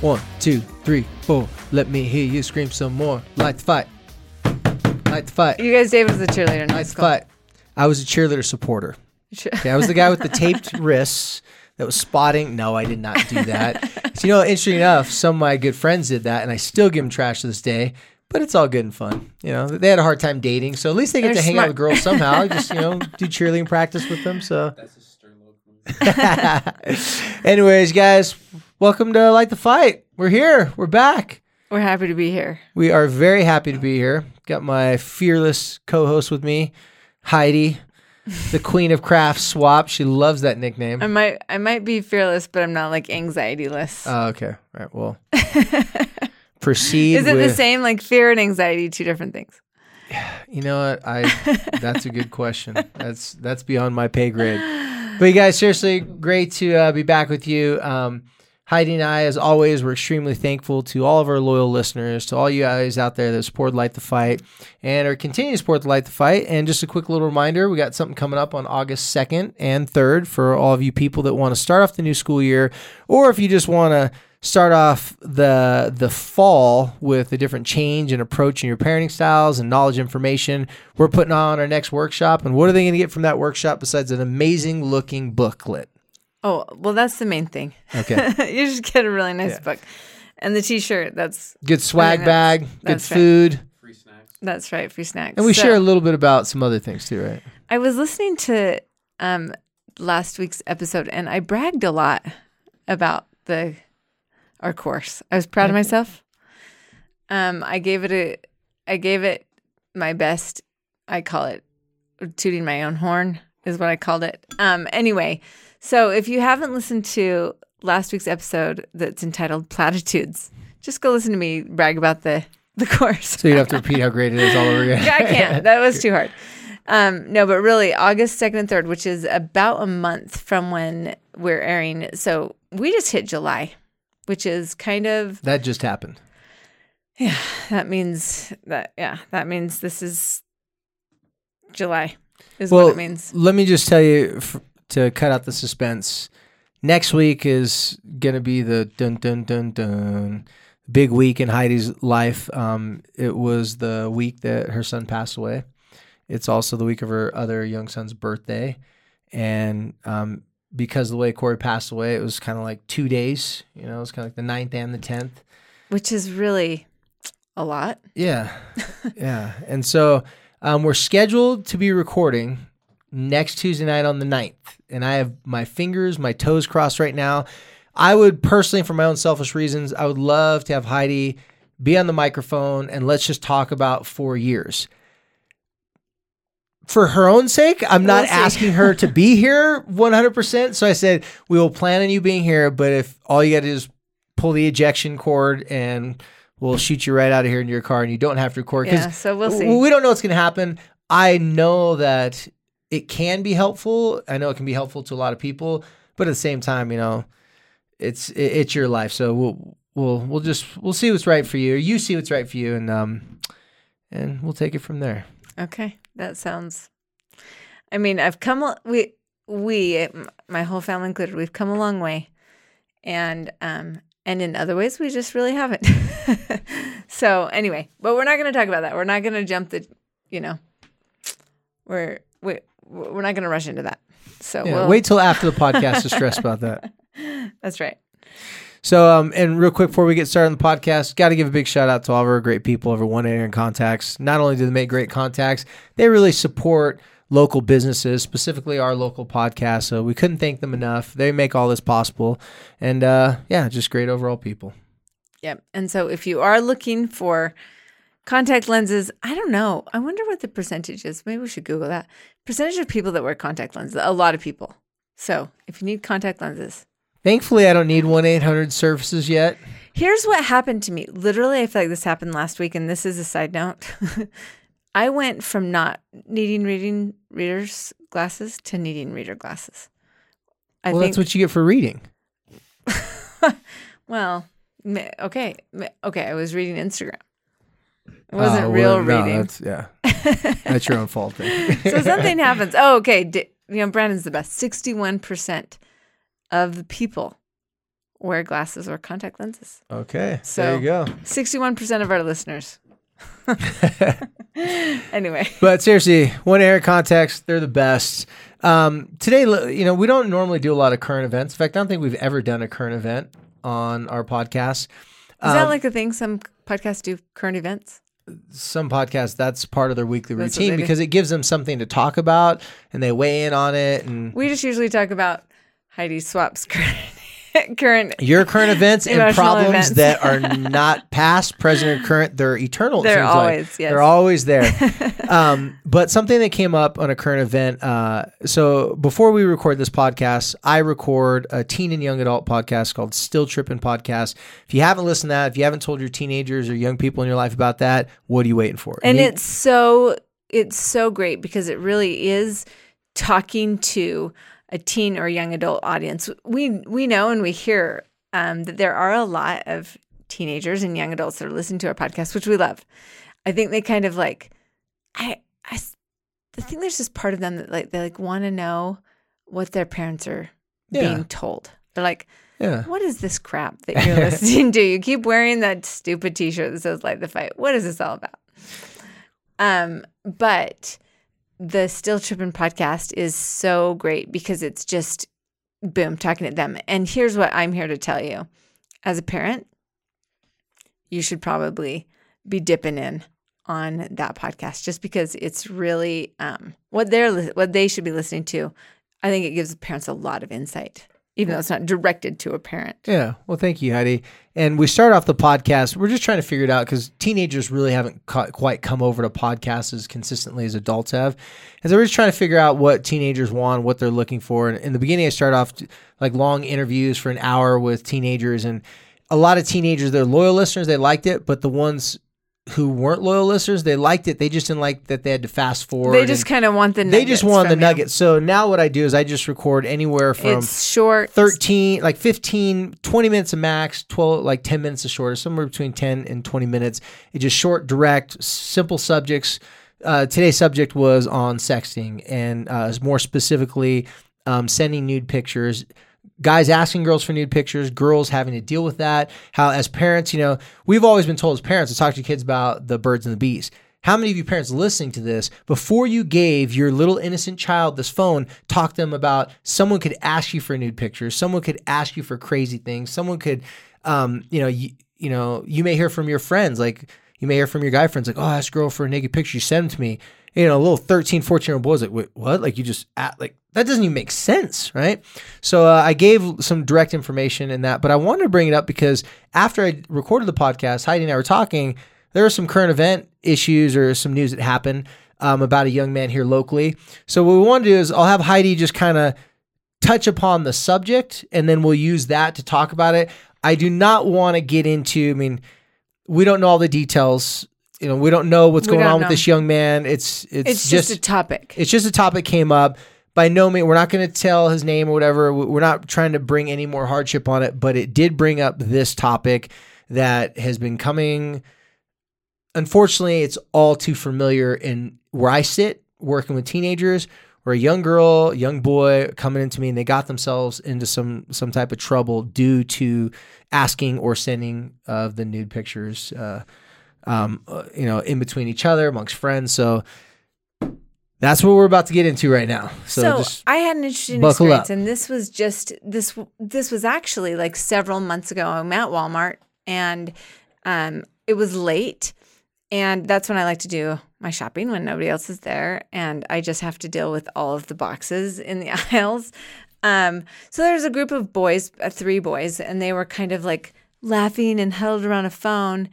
One, two, three, four. Let me hear you scream some more. Like the fight. Like the fight. You guys, David was a cheerleader in high Like the school. fight. I was a cheerleader supporter. Okay, I was the guy with the taped wrists that was spotting. No, I did not do that. so, you know, interesting enough, some of my good friends did that, and I still give them trash to this day. But it's all good and fun. You know, they had a hard time dating, so at least they get They're to hang out smart. with girls somehow. Just you know, do cheerleading practice with them. So, That's a anyways, guys, welcome to Light the Fight. We're here. We're back. We're happy to be here. We are very happy to be here. Got my fearless co-host with me, Heidi, the queen of craft swap. She loves that nickname. I might, I might be fearless, but I'm not like anxiety-less. Oh, okay. All right. Well, proceed. Is it with, the same? Like fear and anxiety, two different things. You know what? I. That's a good question. That's that's beyond my pay grade. But you guys, seriously, great to uh, be back with you. Um, Heidi and I, as always, we're extremely thankful to all of our loyal listeners, to all you guys out there that support Light the Fight and are continuing to support the Light the Fight. And just a quick little reminder, we got something coming up on August 2nd and 3rd for all of you people that want to start off the new school year, or if you just want to start off the the fall with a different change and approach in your parenting styles and knowledge information. We're putting on our next workshop, and what are they going to get from that workshop besides an amazing looking booklet? Oh, well, that's the main thing. Okay. you just get a really nice Yeah. book, and the T-shirt. That's Good swag that's- bag, good that's right. food, Free snacks. that's right. Free snacks. and we So, share a little bit about some other things too, right? I was listening to um last week's episode, and I bragged a lot about the our course. I was proud of myself. Um, I gave it a, I gave it my best. I call it tooting my own horn is what I called it. Um, anyway, so if you haven't listened to last week's episode that's entitled Platitudes, just go listen to me brag about the the course. So you'd have to repeat how great it is all over again. Yeah, I can't. That was too hard. Um, no, but really, August 2nd and 3rd, which is about a month from when we're airing. So we just hit July, which is kind of, that just happened. Yeah, that means that, yeah, that means this is July, is Well, what it means. let me just tell you f- to cut out the suspense. Next week is gonna be the dun dun dun dun big week in Heidi's life. Um, it was the week that her son passed away. It's also the week of her other young son's birthday, and um, because of the way Corey passed away, it was kind of like two days. You know, it was kind of like the 9th and the tenth. Which is really a lot. Yeah. yeah. And so um, we're scheduled to be recording next Tuesday night on the 9th. And I have my fingers, my toes crossed right now. I would personally, for my own selfish reasons, I would love to have Heidi be on the microphone and let's just talk about four years. For her own sake, I'm not We'll asking her to be here 100%. So I said, we will plan on you being here, but if all you got to do is pull the ejection cord and we'll shoot you right out of here into your car and you don't have to record. Yeah, so we'll see. we don't know what's going to happen. I know that it can be helpful. I know it can be helpful to a lot of people, but at the same time, you know, it's it, it's your life. So we'll we'll we'll just we'll see what's right for you. You see what's right for you, and um, and we'll take it from there. Okay, that sounds. I mean, I've come. We we my whole family included. We've come a long way, and um and in other ways we just really haven't. so anyway, but we're not going to talk about that. We're not going to jump the, you know, we're we we're not going to rush into that. So Yeah, we'll, wait till after the podcast to stress about that. That's right. So, um, and real quick before we get started on the podcast, got to give a big shout out to all of our great people over One Aaron Contacts. Not only do they make great contacts, they really support local businesses, specifically our local podcast. So we couldn't thank them enough. They make all this possible, and uh, yeah, just great overall people. Yep. And so if you are looking for contact lenses. I don't know. I wonder what the percentage is. Maybe we should Google that. Percentage of people that wear contact lenses. A lot of people. So if you need contact lenses, Thankfully, I don't need 1 800 services yet. Here's what happened to me. Literally, I feel like this happened last week, and this is a side note. I went from not needing reading readers glasses to needing reader glasses. I well, think. that's what you get for reading. well, okay, okay. I was reading Instagram. It wasn't Oh, real well, no, reading. that's, yeah. that's your own fault. So something happens. Oh, okay. D- you know, Brandon's the best. Sixty-one percent of the people wear glasses or contact lenses. Okay. So- there you go. Sixty-one percent of our listeners. anyway, But seriously, one air contacts, they're the best. Um, today, you know, we don't normally do a lot of current events. In fact, I don't think we've ever done a current event on our podcast. Is that Um, like a thing? Some podcasts do current events. some podcasts that's part of their weekly That's routine they do. because it gives them something to talk about and they weigh in on it and We just usually talk about Heidi Swapp's current. current your current events and problems events. that are not past, present, or current. They're eternal. They're seems like. always, yes. They're always there. um, but something that came up on a current event. Uh, so before we record this podcast, I record a teen and young adult podcast called Still Tripping Podcast. If you haven't listened to that, if you haven't told your teenagers or young people in your life about that, what are you waiting for? and You- it's so it's so great because it really is talking to a teen or young adult audience. We we know and we hear um, that there are a lot of teenagers and young adults that are listening to our podcast, which we love. I think they kind of like I I I think there's just part of them that like they like want to know what their parents are Yeah. being told. They're like, yeah. what is this crap that you're listening to? You keep wearing that stupid t-shirt that says "Light the Fight." What is this all about? Um, but the Still Trippin' podcast is so great because it's just boom talking to them. And here's what I'm here to tell you: as a parent, you should probably be dipping in on that podcast just because it's really um, what they're what they should be listening to. I think it gives parents a lot of insight, even though it's not directed to a parent. Yeah. Well, thank you, Heidi. And we start off the podcast. We're just trying to figure it out because teenagers really haven't ca- quite come over to podcasts as consistently as adults have. And so we're just trying to figure out what teenagers want, what they're looking for. And in the beginning, I start off like long interviews for an hour with teenagers. And a lot of teenagers, they're loyal listeners. They liked it. But the ones who weren't loyal listeners, they liked it. They just didn't like that they had to fast forward. They just kind of want the. they just want the you. nuggets. So now what I do is I just record anywhere from It's short. 13 like 15 20 minutes a max 12 like 10 minutes a shorter somewhere between 10 and 20 minutes it's just short direct simple subjects uh, today's subject was on sexting and uh, more specifically um, sending nude pictures guys asking girls for nude pictures girls having to deal with that how as parents you know we've always been told as parents to talk to kids about the birds and the bees how many of you parents listening to this, before you gave your little innocent child this phone, talk to them about someone could ask you for nude pictures, someone could ask you for crazy things, someone could, um, you know, you, you know, you may hear from your friends, like you may hear from your guy friends, like, oh, I asked girl for a naked picture, you send them to me. You know, a little 13, 14 year old boy's like, Wait, what? Like you just at, like that doesn't even make sense, right? So uh, I gave some direct information in that, but I wanted to bring it up because after I recorded the podcast, Heidi and I were talking. There are some current event issues or some news that happened um, about a young man here locally. So what we want to do is I'll have Heidi just kind of touch upon the subject, and then we'll use that to talk about it. I do not want to get into. I mean, we don't know all the details. You know, we don't know what's We going on with this young man. It's it's, It's just, a topic. it's just a topic came up. By no means, we're not going to tell his name or whatever. We- We're not trying to bring any more hardship on it, but it did bring up this topic that has been coming. Unfortunately, it's all too familiar in where I sit working with teenagers, where a young girl, young boy coming into me and they got themselves into some some type of trouble due to asking or sending of the nude pictures, uh, um, uh, you know, in between each other amongst friends. So that's what we're about to get into right now. So, So, just I had an interesting experience, up. and this was just this. This was actually like several months ago. I'm at Walmart, and um, it was late, and that's when I like to do my shopping when nobody else is there, and I just have to deal with all of the boxes in the aisles. Um, so there's a group of boys, uh, three boys, and they were kind of like laughing and huddled around a phone,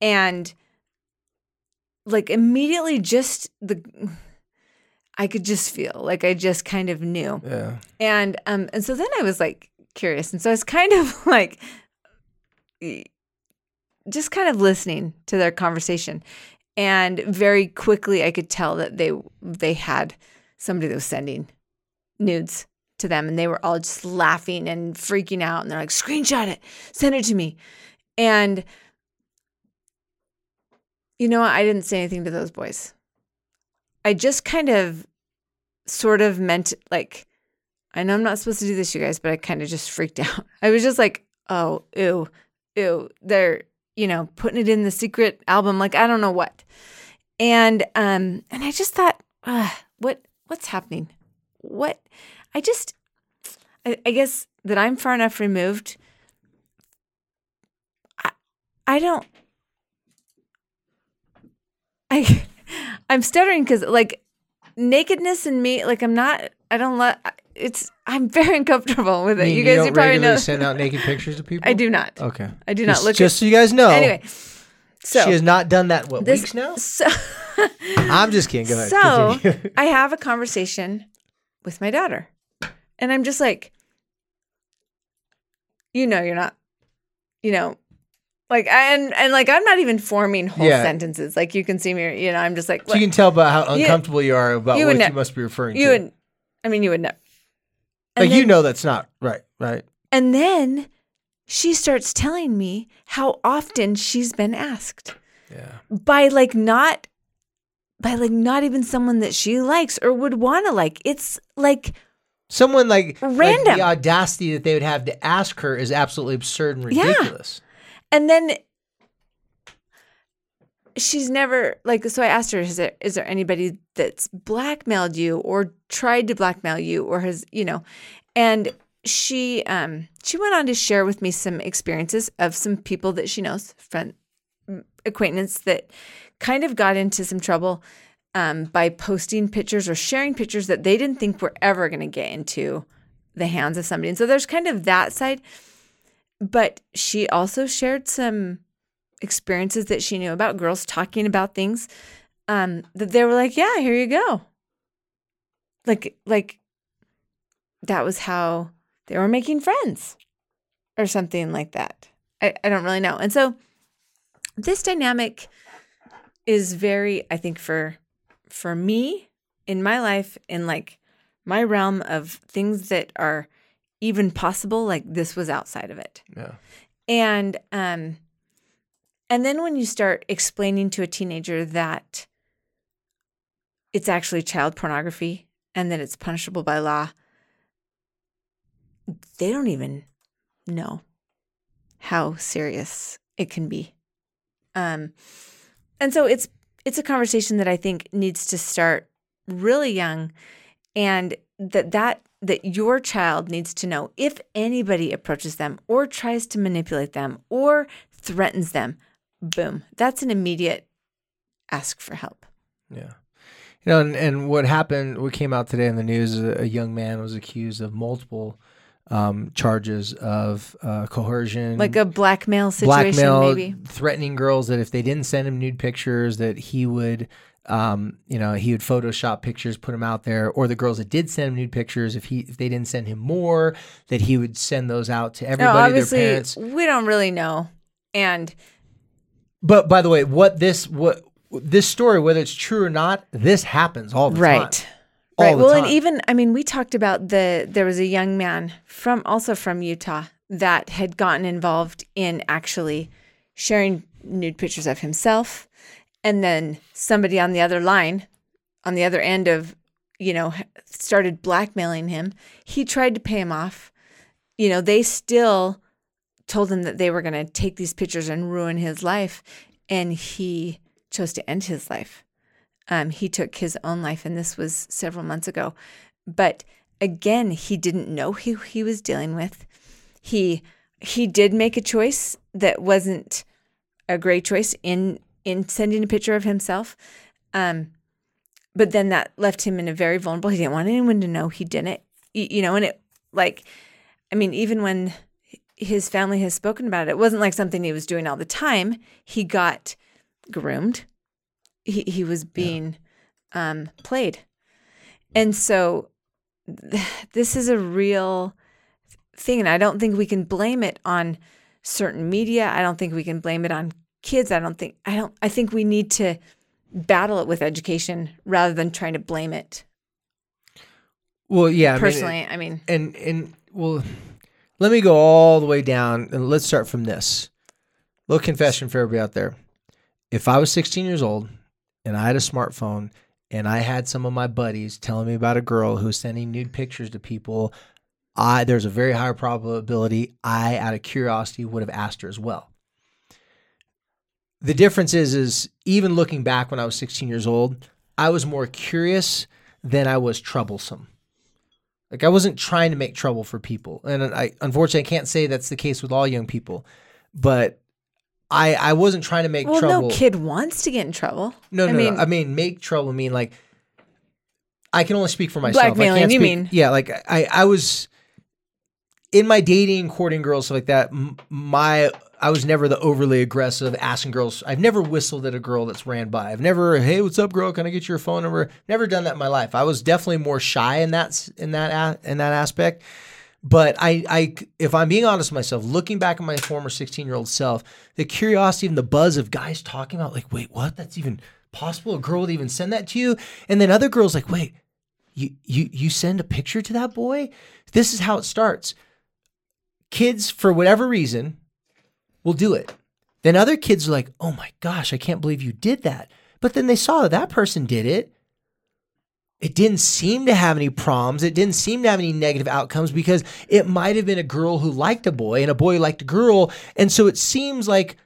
and like immediately just the I could just feel like I just kind of knew. Yeah. And um and so then I was like curious. And so I was kind of like just kind of listening to their conversation. And very quickly I could tell that they they had somebody that was sending nudes to them and they were all just laughing and freaking out and they're like screenshot it send it to me and you know i didn't say anything to those boys. I just kind of sort of meant like i know i'm not supposed to do this you guys but i kind of just freaked out. I was just like oh ew ew they're you know putting it in the secret album like i don't know what. And um and i just thought what what's happening? What? I just, I, I guess that I'm far enough removed. I, I don't. I, I'm stuttering because like nakedness and me, like I'm not. I don't let. It's. I'm very uncomfortable with it. You, you guys you probably know. send out naked pictures to people. I do not. Okay. I do not Just, look just at. so you guys know. Anyway, so she has not done that. What this weeks now? so. I'm just kidding. Go ahead. So I have a conversation with my daughter, and I'm just like, you know, you're not, you know, like and and like I'm not even forming whole Yeah. sentences. Like you can see me, you know, I'm just like, so you can tell about how You- uncomfortable you are about you what would you must be referring to. you to. would, I mean, you would know. And like you then- know that's not right. Right. And then she starts telling me how often she's been asked Yeah. by like not by like not even someone that she likes or would want to like. It's like Someone like, like Random. the audacity that they would have to ask her is absolutely absurd and Yeah. ridiculous. And then she's never like so I asked her, is there is there anybody that's blackmailed you or tried to blackmail you or has, you know, and she um she went on to share with me some experiences of some people that she knows, friend acquaintance that kind of got into some trouble um, by posting pictures or sharing pictures that they didn't think were ever going to get into the hands of somebody. And so there's kind of that side. But she also shared some experiences that she knew about girls talking about things um, that they were like, yeah, here you go. Like, like that was how they were making friends or something like that. I, I don't really know. And so this dynamic is very, I think, for for me in my life, in like my realm of things that are even possible, like this was outside of it. Yeah. And um and then when you start explaining to a teenager that it's actually child pornography and that it's punishable by law, they don't even know how serious it can be. Um and so it's it's a conversation that I think needs to start really young and that that that your child needs to know if anybody approaches them or tries to manipulate them or threatens them boom that's an immediate ask for help. Yeah. You know, and, and what happened, what came out today in the news, a young man was accused of multiple um, charges of uh, coercion, like a blackmail situation blackmail, maybe? threatening girls that if they didn't send him nude pictures, that he would, um, you know, he would Photoshop pictures, put them out there, or the girls that did send him nude pictures, if he if they didn't send him more, that he would send those out to no everybody, their obviously parents. we don't really know and But by the way, what this what this story, whether it's true or not, this happens all the right time. All right the well time. and even i mean we talked about the there was a young man from also from utah that had gotten involved in actually sharing nude pictures of himself and then somebody on the other line on the other end of you know started blackmailing him he tried to pay him off you know they still told him that they were going to take these pictures and ruin his life and he chose to end his life um, he took his own life, and this was several months ago. But again, he didn't know who he was dealing with. He he did make a choice that wasn't a great choice in in sending a picture of himself. Um, but then that left him in a very vulnerable. He didn't want anyone to know he did it. You know, and it like, I mean, even when his family has spoken about it, it wasn't like something he was doing all the time. He got groomed he, he was being um, played. And so th- this is a real thing. And I don't think we can blame it on certain media. I don't think we can blame it on kids. I don't think, I don't, I think we need to battle it with education rather than trying to blame it. Well, yeah. I mean, Personally, I mean, and and well, let me go all the way down and let's start from this. Little confession for everybody out there. If I was 16 years old and I had a smartphone and I had some of my buddies telling me about a girl who was sending nude pictures to people, I there's a very high probability I, out of curiosity, would have asked her as well. The difference is, is even looking back when I was 16 years old, I was more curious than I was troublesome. Like I wasn't trying to make trouble for people, and I unfortunately I can't say that's the case with all young people, but I I wasn't trying to make well, trouble. no kid wants to get in trouble. No, I no, mean, no. I mean, make trouble. I mean, like, I can only speak for myself. I Blackmailing, can't you mean. Yeah, like I, I was in my dating, courting girls, stuff like that. m- My, I was never the overly aggressive asking girls. I've never whistled at a girl that's ran by. I've never, hey, what's up, girl? Can I get your phone number? Never done that in my life. I was definitely more shy in that, in that, in that aspect. But I, I, if I'm being honest with myself, looking back at my former 16 year old self, the curiosity and the buzz of guys talking about, like, wait, what? That's even possible? A girl would even send that to you? And then other girls, like, wait, you, you, you send a picture to that boy? This is how it starts. Kids, for whatever reason, will do it. Then other kids are like, oh my gosh, I can't believe you did that. But then they saw that that person did it it didn't seem to have any problems. It didn't seem to have any negative outcomes because it might have been a girl who liked a boy and a boy liked a girl. And so it seems like,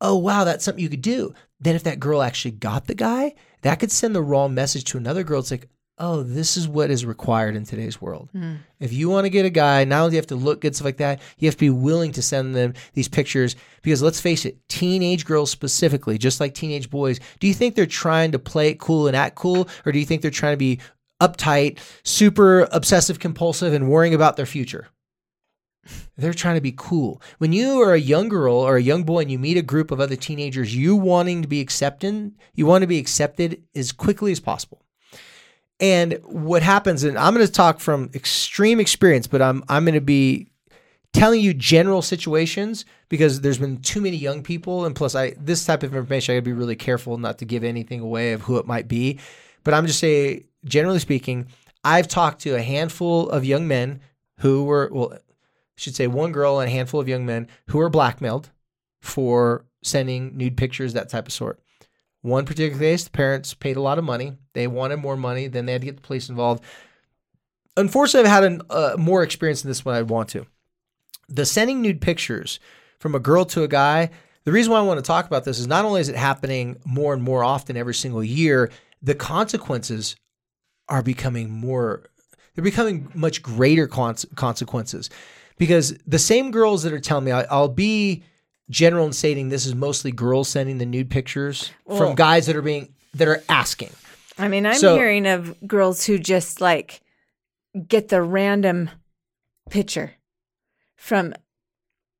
oh, wow, that's something you could do. Then if that girl actually got the guy, that could send the wrong message to another girl. It's like, oh, this is what is required in today's world. Hmm. If you want to get a guy, not only do you have to look good, stuff like that, you have to be willing to send them these pictures. Because let's face it, teenage girls specifically, just like teenage boys, do you think they're trying to play it cool and act cool? Or do you think they're trying to be uptight, super obsessive compulsive, and worrying about their future? They're trying to be cool. When you are a young girl or a young boy and you meet a group of other teenagers, you wanting to be accepted, you want to be accepted as quickly as possible. And what happens, and I'm going to talk from extreme experience, but I'm I'm going to be telling you general situations because there's been too many young people, and plus, I this type of information I got to be really careful not to give anything away of who it might be. But I'm just saying, generally speaking, I've talked to a handful of young men who were well, I should say one girl and a handful of young men who were blackmailed for sending nude pictures, that type of sort. One particular case, the parents paid a lot of money. They wanted more money. Then they had to get the police involved. Unfortunately, I've had an, uh, more experience in this one I'd want to. The sending nude pictures from a girl to a guy, the reason why I want to talk about this is not only is it happening more and more often every single year, the consequences are becoming more, they're becoming much greater cons- consequences. Because the same girls that are telling me, I, I'll be general in stating this is mostly girls sending the nude pictures Well- from guys that are being, that are asking. I mean, I'm So- hearing of girls who just like get the random picture from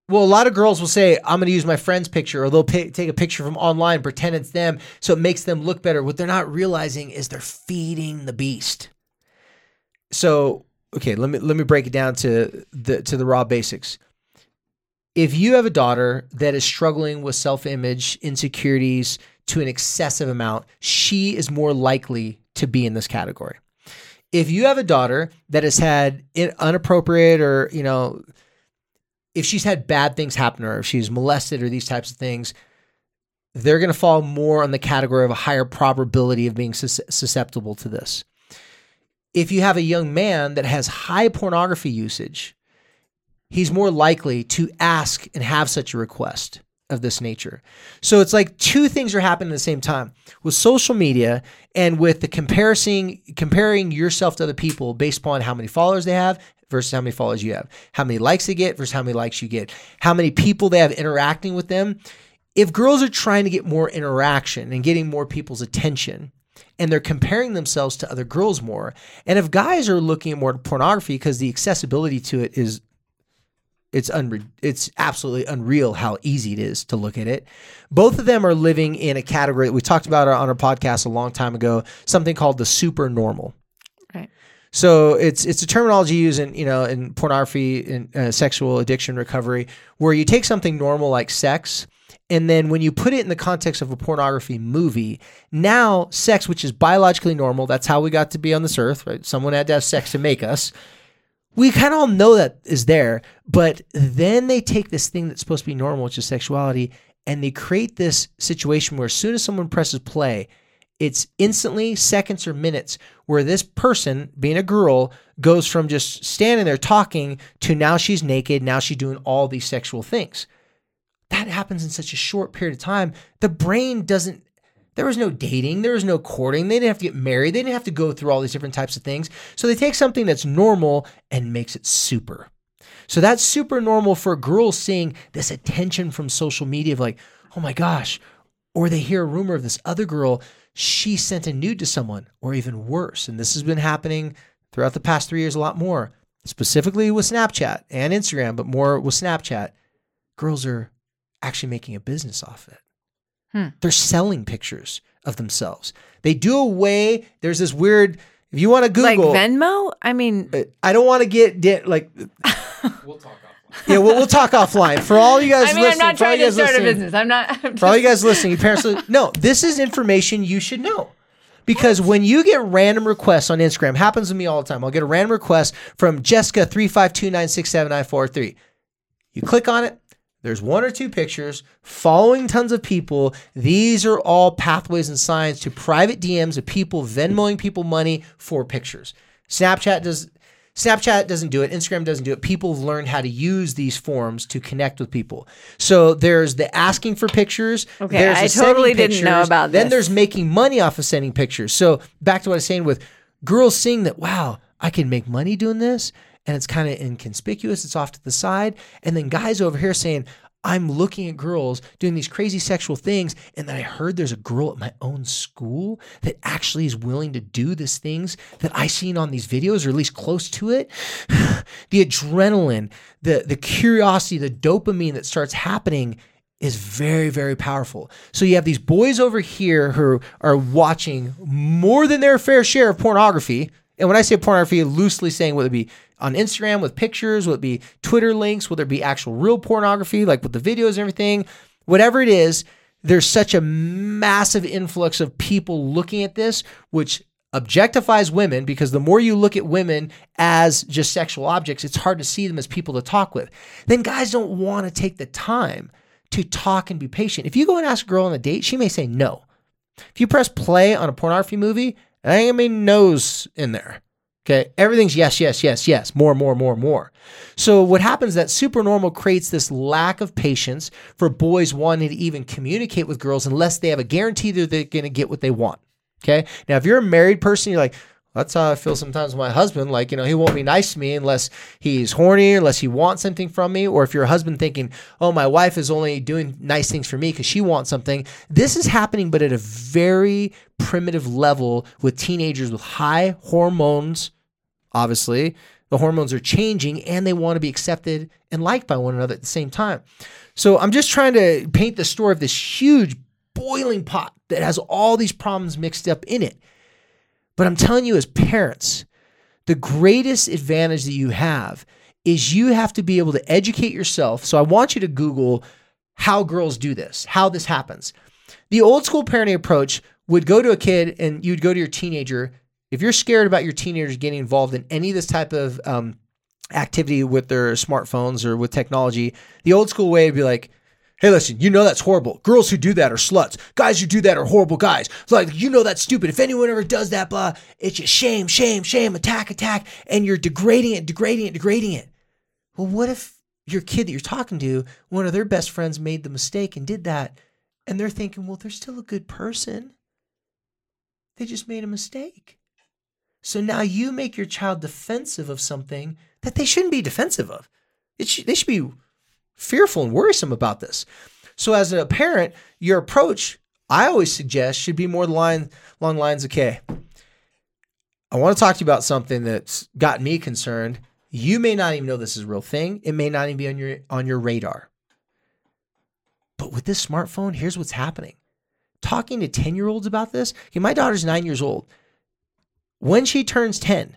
Well, a lot of girls will say, I'm going to use my friend's picture, or they'll pay, take a picture from online, pretend it's them, so it makes them look better. What they're not realizing is they're feeding the beast. So, okay, let me let me break it down to the to the raw basics. If you have a daughter that is struggling with self-image insecurities to an excessive amount, she is more likely to be in this category. If you have a daughter that has had inappropriate or, you know, if she's had bad things happen to her, if she's molested or these types of things, they're going to fall more on the category of a higher probability of being sus- susceptible to this. If you have a young man that has high pornography usage, he's more likely to ask and have such a request of this nature. So it's like two things are happening at the same time. With social media and with the comparison comparing yourself to other people based upon how many followers they have versus how many followers you have, how many likes they get versus how many likes you get, how many people they have interacting with them. If girls are trying to get more interaction and getting more people's attention, and they're comparing themselves to other girls more, and if guys are looking at more pornography because the accessibility to it is it's unre- it's absolutely unreal how easy it is to look at it. Both of them are living in a category that we talked about on our podcast a long time ago, something called the super normal. Right. So it's it's a terminology used in you know in pornography and uh, sexual addiction recovery, where you take something normal like sex, and then when you put it in the context of a pornography movie, now sex, which is biologically normal, that's how we got to be on this earth, right? Someone had to have sex to make us. We kind of all know that is there, but then they take this thing that's supposed to be normal, which is sexuality, and they create this situation where as soon as someone presses play, it's instantly seconds or minutes where this person, being a girl, goes from just standing there talking to now she's naked, now she's doing all these sexual things. That happens in such a short period of time. The brain doesn't, there was no dating, there was no courting, they didn't have to get married, they didn't have to go through all these different types of things. So they take something that's normal and makes it super. So that's super normal for girls seeing this attention from social media of like, oh my gosh. Or they hear a rumor of this other girl, she sent a nude to someone, or even worse. And this has been happening throughout the past three years a lot more, specifically with Snapchat and Instagram, but more with Snapchat. Girls are actually making a business off it. Hmm. They're selling pictures of themselves. They do away, there's this weird, if you want to Google. Like Venmo? I mean, Uh, I don't want to get di- like. we'll talk offline. Yeah, we'll, we'll talk offline. For all you guys I mean, I'm listening, not for all trying to start a business. I'm not. I'm For all you guys listening, you parents, no, this is information you should know. Because when you get random requests on Instagram, happens to me all the time. I'll get a random request from Jessica three five two nine six seven nine four three. You click on it. There's one or two pictures following tons of people. These are all pathways and signs to private DMs of people Venmoing people money for pictures. Snapchat does Snapchat doesn't do it. Instagram doesn't do it. People have learned how to use these forms to connect with people. So there's the asking for pictures. Okay, there's I totally didn't know pictures, about Then there's making money off of sending pictures. So back to what I was saying with girls seeing that, wow, I can make money doing this. And it's kind of inconspicuous. It's off to the side. And then guys over here saying, I'm looking at girls doing these crazy sexual things. And then I heard there's a girl at my own school that actually is willing to do these things that I seen on these videos, or at least close to it. the adrenaline, the, the curiosity, the dopamine that starts happening is very, very powerful. So you have these boys over here who are watching more than their fair share of pornography. And when I say pornography, loosely saying whether it be on Instagram with pictures, whether it be Twitter links, whether it be actual real pornography, like with the videos and everything, whatever it is, there's such a massive influx of people looking at this, which objectifies women because the more you look at women as just sexual objects, it's hard to see them as people to talk with. Then guys don't want to take the time to talk and be patient. If you go and ask a girl on a date, she may say no. If you press play on a pornography movie, ain't gonna be no's in there. Okay. Everything's yes, yes, yes, yes, more, more, more, more. So what happens is that supernormal creates this lack of patience for boys wanting to even communicate with girls unless they have a guarantee that they're gonna get what they want. Okay. Now, if you're a married person, you're like, that's how I feel sometimes with my husband. Like, you know, he won't be nice to me unless he's horny, unless he wants something from me. Or if you're a husband thinking, oh, my wife is only doing nice things for me because she wants something. This is happening, but at a very primitive level with teenagers with high hormones. Obviously, the hormones are changing and they want to be accepted and liked by one another at the same time. So I'm just trying to paint the story of this huge boiling pot that has all these problems mixed up in it. But I'm telling you, as parents, the greatest advantage that you have is you have to be able to educate yourself. So I want you to Google how girls do this, how this happens. The old school parenting approach would go to a kid and you'd go to your teenager. If you're scared about your teenagers getting involved in any of this type of um, activity with their smartphones or with technology, the old school way would be like, Hey, listen, you know that's horrible. Girls who do that are sluts. Guys who do that are horrible guys. It's like, you know that's stupid. If anyone ever does that, blah, it's just shame, shame, shame, attack, attack. And you're degrading it, degrading it, degrading it. Well, what if your kid that you're talking to, one of their best friends made the mistake and did that? And they're thinking, well, they're still a good person. They just made a mistake. So now you make your child defensive of something that they shouldn't be defensive of. It should, they should be fearful and worrisome about this. So as a parent, your approach, I always suggest, should be more line along lines, okay, I want to talk to you about something that's got me concerned. You may not even know this is a real thing. It may not even be on your on your radar. But with this smartphone, here's what's happening. Talking to 10-year-olds about this, okay, my daughter's 9 years old. When she turns 10,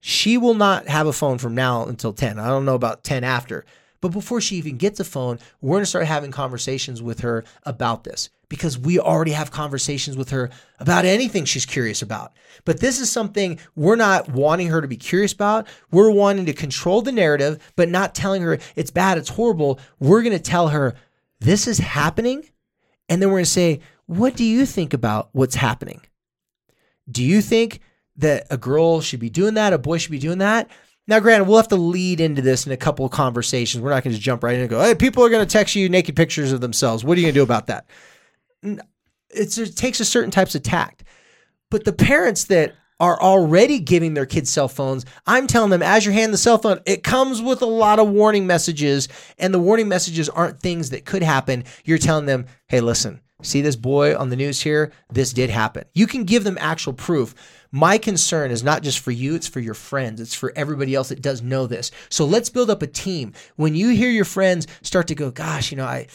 she will not have a phone from now until 10. I don't know about 10 after. But before she even gets a phone, we're going to start having conversations with her about this because we already have conversations with her about anything she's curious about. But this is something we're not wanting her to be curious about. We're wanting to control the narrative, but not telling her it's bad, it's horrible. We're going to tell her this is happening. And then we're going to say, what do you think about what's happening? Do you think that a girl should be doing that, a boy should be doing that? Now, granted, we'll have to lead into this in a couple of conversations. We're not going to jump right in and go, hey, people are going to text you naked pictures of themselves. What are you going to do about that? It's, it takes a certain types of tact. But the parents that are already giving their kids cell phones, I'm telling them as you're handing the cell phone, it comes with a lot of warning messages. And the warning messages aren't things that could happen. You're telling them, hey, listen, see this boy on the news here? This did happen. You can give them actual proof. My concern is not just for you, it's for your friends. It's for everybody else that does know this. So let's build up a team. When you hear your friends start to go, gosh, you know, I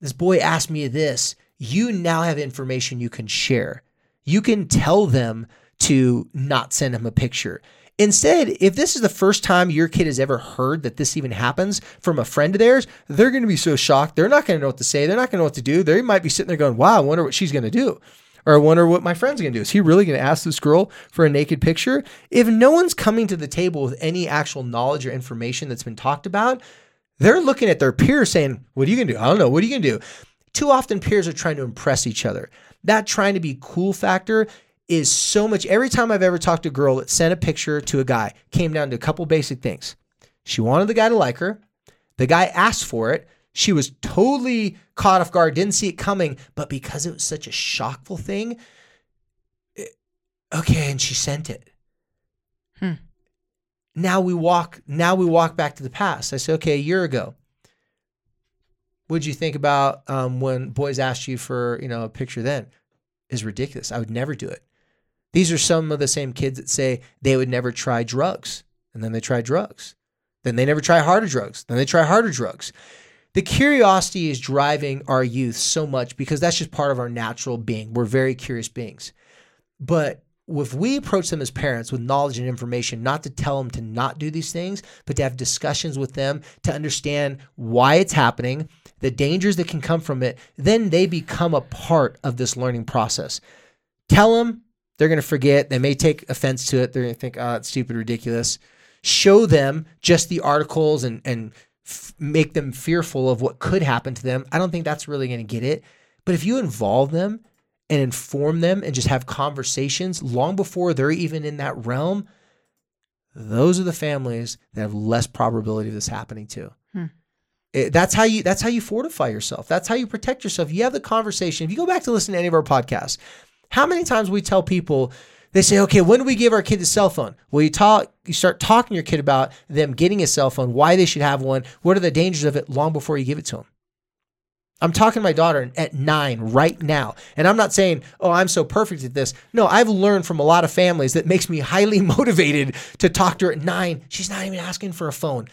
this boy asked me this, you now have information you can share. You can tell them to not send him a picture. Instead, if this is the first time your kid has ever heard that this even happens from a friend of theirs, they're going to be so shocked. They're not going to know what to say. They're not going to know what to do. They might be sitting there going, wow, I wonder what she's going to do. Or I wonder what my friend's gonna do. Is he really gonna ask this girl for a naked picture? If no one's coming to the table with any actual knowledge or information that's been talked about, they're looking at their peers saying, What are you gonna do? I don't know. What are you gonna do? Too often peers are trying to impress each other. That trying to be cool factor is so much. Every time I've ever talked to a girl that sent a picture to a guy, came down to a couple basic things. She wanted the guy to like her. The guy asked for it. She was totally caught off guard, didn't see it coming, but because it was such a shockful thing, it, okay, and she sent it. Hmm. Now we walk. Now we walk back to the past. I say, okay, a year ago, what'd you think about um, when boys asked you for you know a picture? Then is ridiculous. I would never do it. These are some of the same kids that say they would never try drugs, and then they try drugs. Then they never try harder drugs. Then they try harder drugs the curiosity is driving our youth so much because that's just part of our natural being. We're very curious beings. But if we approach them as parents with knowledge and information, not to tell them to not do these things, but to have discussions with them to understand why it's happening, the dangers that can come from it, then they become a part of this learning process. Tell them, they're going to forget. They may take offense to it. They're going to think, oh, it's stupid, ridiculous. Show them just the articles and, and f- make them fearful of what could happen to them, I don't think that's really going to get it. But if you involve them and inform them and just have conversations long before they're even in that realm, those are the families that have less probability of this happening to. Hmm. It, that's how you that's how you fortify yourself. That's how you protect yourself. You have the conversation. If you go back to listen to any of our podcasts, how many times we tell people they say, okay, when do we give our kid a cell phone? Well, you talk, you start talking to your kid about them getting a cell phone, why they should have one, what are the dangers of it long before you give it to them. I'm talking to my daughter at nine right now. And I'm not saying, oh, I'm so perfect at this. No, I've learned from a lot of families that makes me highly motivated to talk to her at nine. She's not even asking for a phone.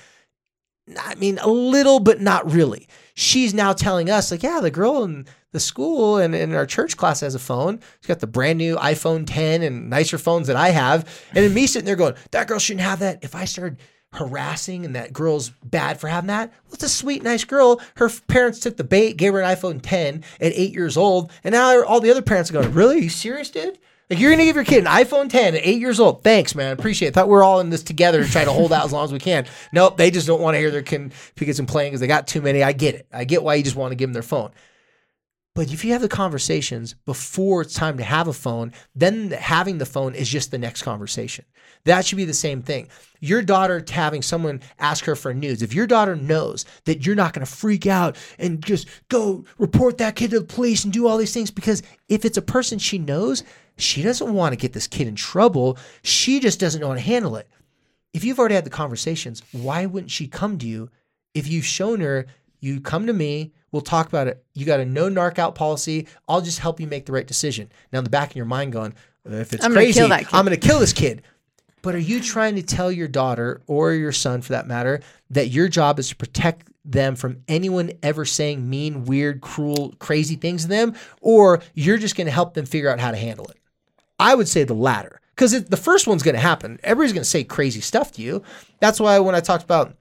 I mean, a little, but not really. She's now telling us, like, yeah, the girl in the school and in our church class has a phone. She's got the brand new iPhone 10 and nicer phones that I have. And then me sitting there going, that girl shouldn't have that. If I started harassing and that girl's bad for having that, well, it's a sweet, nice girl. Her parents took the bait, gave her an iPhone 10 at eight years old. And now all the other parents are going, really? Are you serious, dude? Like you're gonna give your kid an iPhone 10 at eight years old. Thanks, man. Appreciate it. Thought we are all in this together to try to hold out as long as we can. Nope, they just don't want to hear their kid kids playing because they got too many. I get it. I get why you just want to give them their phone. But if you have the conversations before it's time to have a phone, then having the phone is just the next conversation. That should be the same thing. Your daughter having someone ask her for news. If your daughter knows that you're not going to freak out and just go report that kid to the police and do all these things, because if it's a person she knows, she doesn't want to get this kid in trouble. She just doesn't know how to handle it. If you've already had the conversations, why wouldn't she come to you if you've shown her you come to me, we'll talk about it. You got a no narc out policy. I'll just help you make the right decision. Now, in the back of your mind, going, if it's I'm crazy, gonna I'm going to kill this kid. But are you trying to tell your daughter or your son, for that matter, that your job is to protect them from anyone ever saying mean, weird, cruel, crazy things to them? Or you're just going to help them figure out how to handle it? I would say the latter because the first one's going to happen. Everybody's going to say crazy stuff to you. That's why when I talked about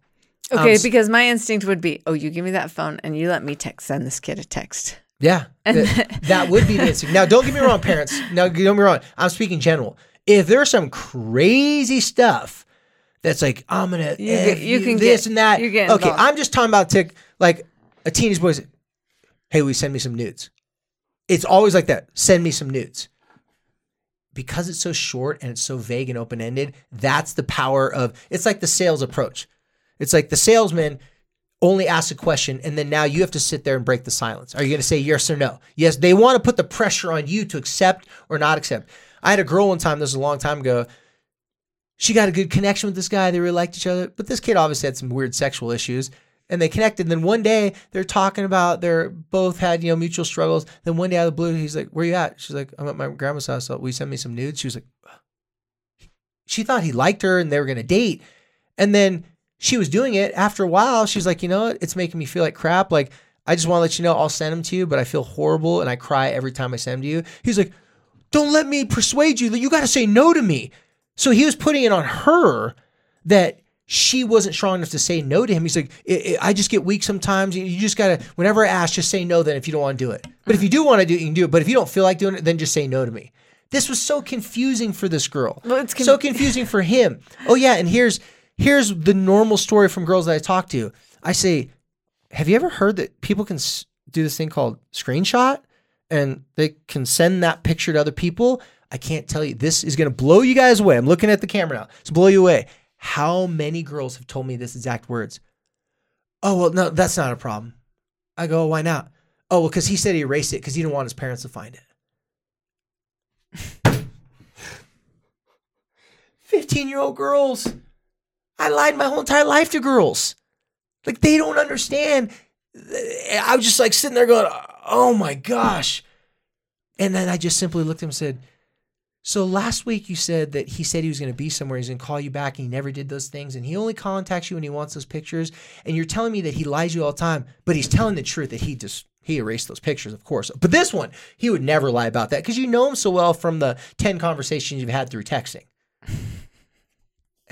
Okay, Um, because my instinct would be, oh, you give me that phone and you let me text send this kid a text. Yeah, th- that would be the instinct. Now, don't get me wrong, parents. Now, don't get me wrong. I'm speaking general. If there's some crazy stuff that's like, I'm gonna You get- you you can this get- and that. you're getting okay, involved. I'm just talking about tick like a teenage boy. Hey, will you send me some nudes? It's always like that. Send me some nudes. Because it's so short and it's so vague and open ended, that's the power of it's like the sales approach. It's like the salesman only asks a question and then now you have to sit there and break the silence. Are you going to say yes or no? Yes, they want to put the pressure on you to accept or not accept. I had a girl one time, this was a long time ago. She got a good connection with this guy. They really liked each other, but this kid obviously had some weird sexual issues. And they connected. And then one day they're talking about they're both had, you know, mutual struggles. Then one day out of the blue, he's like, Where you at? She's like, I'm at my grandma's house. So will you send me some nudes? She was like, She thought he liked her and they were gonna date. And then she was doing it. After a while, she's like, you know what? It's making me feel like crap. Like, I just want to let you know I'll send them to you, but I feel horrible and I cry every time I send them to you. He's like, don't let me persuade you that you got to say no to me. So he was putting it on her that she wasn't strong enough to say no to him. He's like, I, I just get weak sometimes. You just got to, whenever I ask, just say no then if you don't want to do it. But if you do want to do it, you can do it. But if you don't feel like doing it, then just say no to me. This was so confusing for this girl. Well, it's con- so confusing for him. Oh yeah, and here's here's the normal story from girls that I talk to. I say, "Have you ever heard that people can do this thing called screenshot and they can send that picture to other people?" I can't tell you. This is going to blow you guys away. I'm looking at the camera now. It's blow you away. How many girls have told me this exact words? Oh, well, no, that's not a problem. I go, oh, why not? Oh, well, because he said he erased it because he didn't want his parents to find it. 15 year old girls. I lied my whole entire life to girls. Like, they don't understand. I was just like sitting there going, oh my gosh. And then I just simply looked at him and said, so last week you said that he said he was going to be somewhere, he's going to call you back, and he never did those things, and he only contacts you when he wants those pictures. And you're telling me that he lies you all the time, but he's telling the truth that he just he erased those pictures, of course. But this one, he would never lie about that because you know him so well from the ten conversations you've had through texting.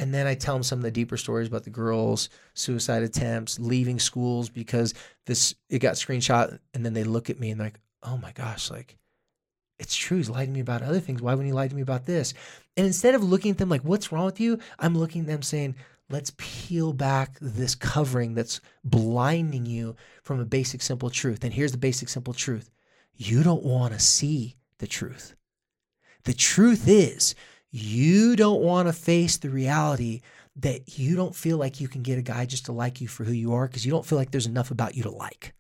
And then I tell them some of the deeper stories about the girls, suicide attempts, leaving schools because this it got screenshot, and then they look at me and like, "Oh my gosh, like it's true. He's lied to me about other things. Why wouldn't he lie to me about this?" And instead of looking at them like, "What's wrong with you?" I'm looking at them saying, "Let's peel back this covering that's blinding you from a basic simple truth." And here's the basic simple truth: you don't want to see the truth. The truth is, you don't want to face the reality that you don't feel like you can get a guy just to like you for who you are because you don't feel like there's enough about you to like.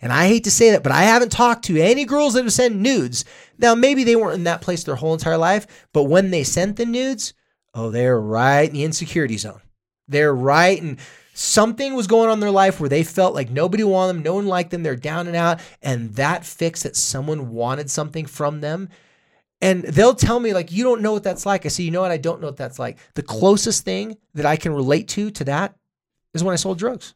And I hate to say that, but I haven't talked to any girls that have sent nudes. Now, maybe they weren't in that place their whole entire life, but when they sent the nudes, oh, they're right in the insecurity zone. They're right and something was going on in their life where they felt like nobody wanted them, no one liked them, they're down and out, and that fix that someone wanted something from them and they'll tell me like you don't know what that's like. I say you know what? I don't know what that's like. The closest thing that i can relate to to that is when i sold drugs.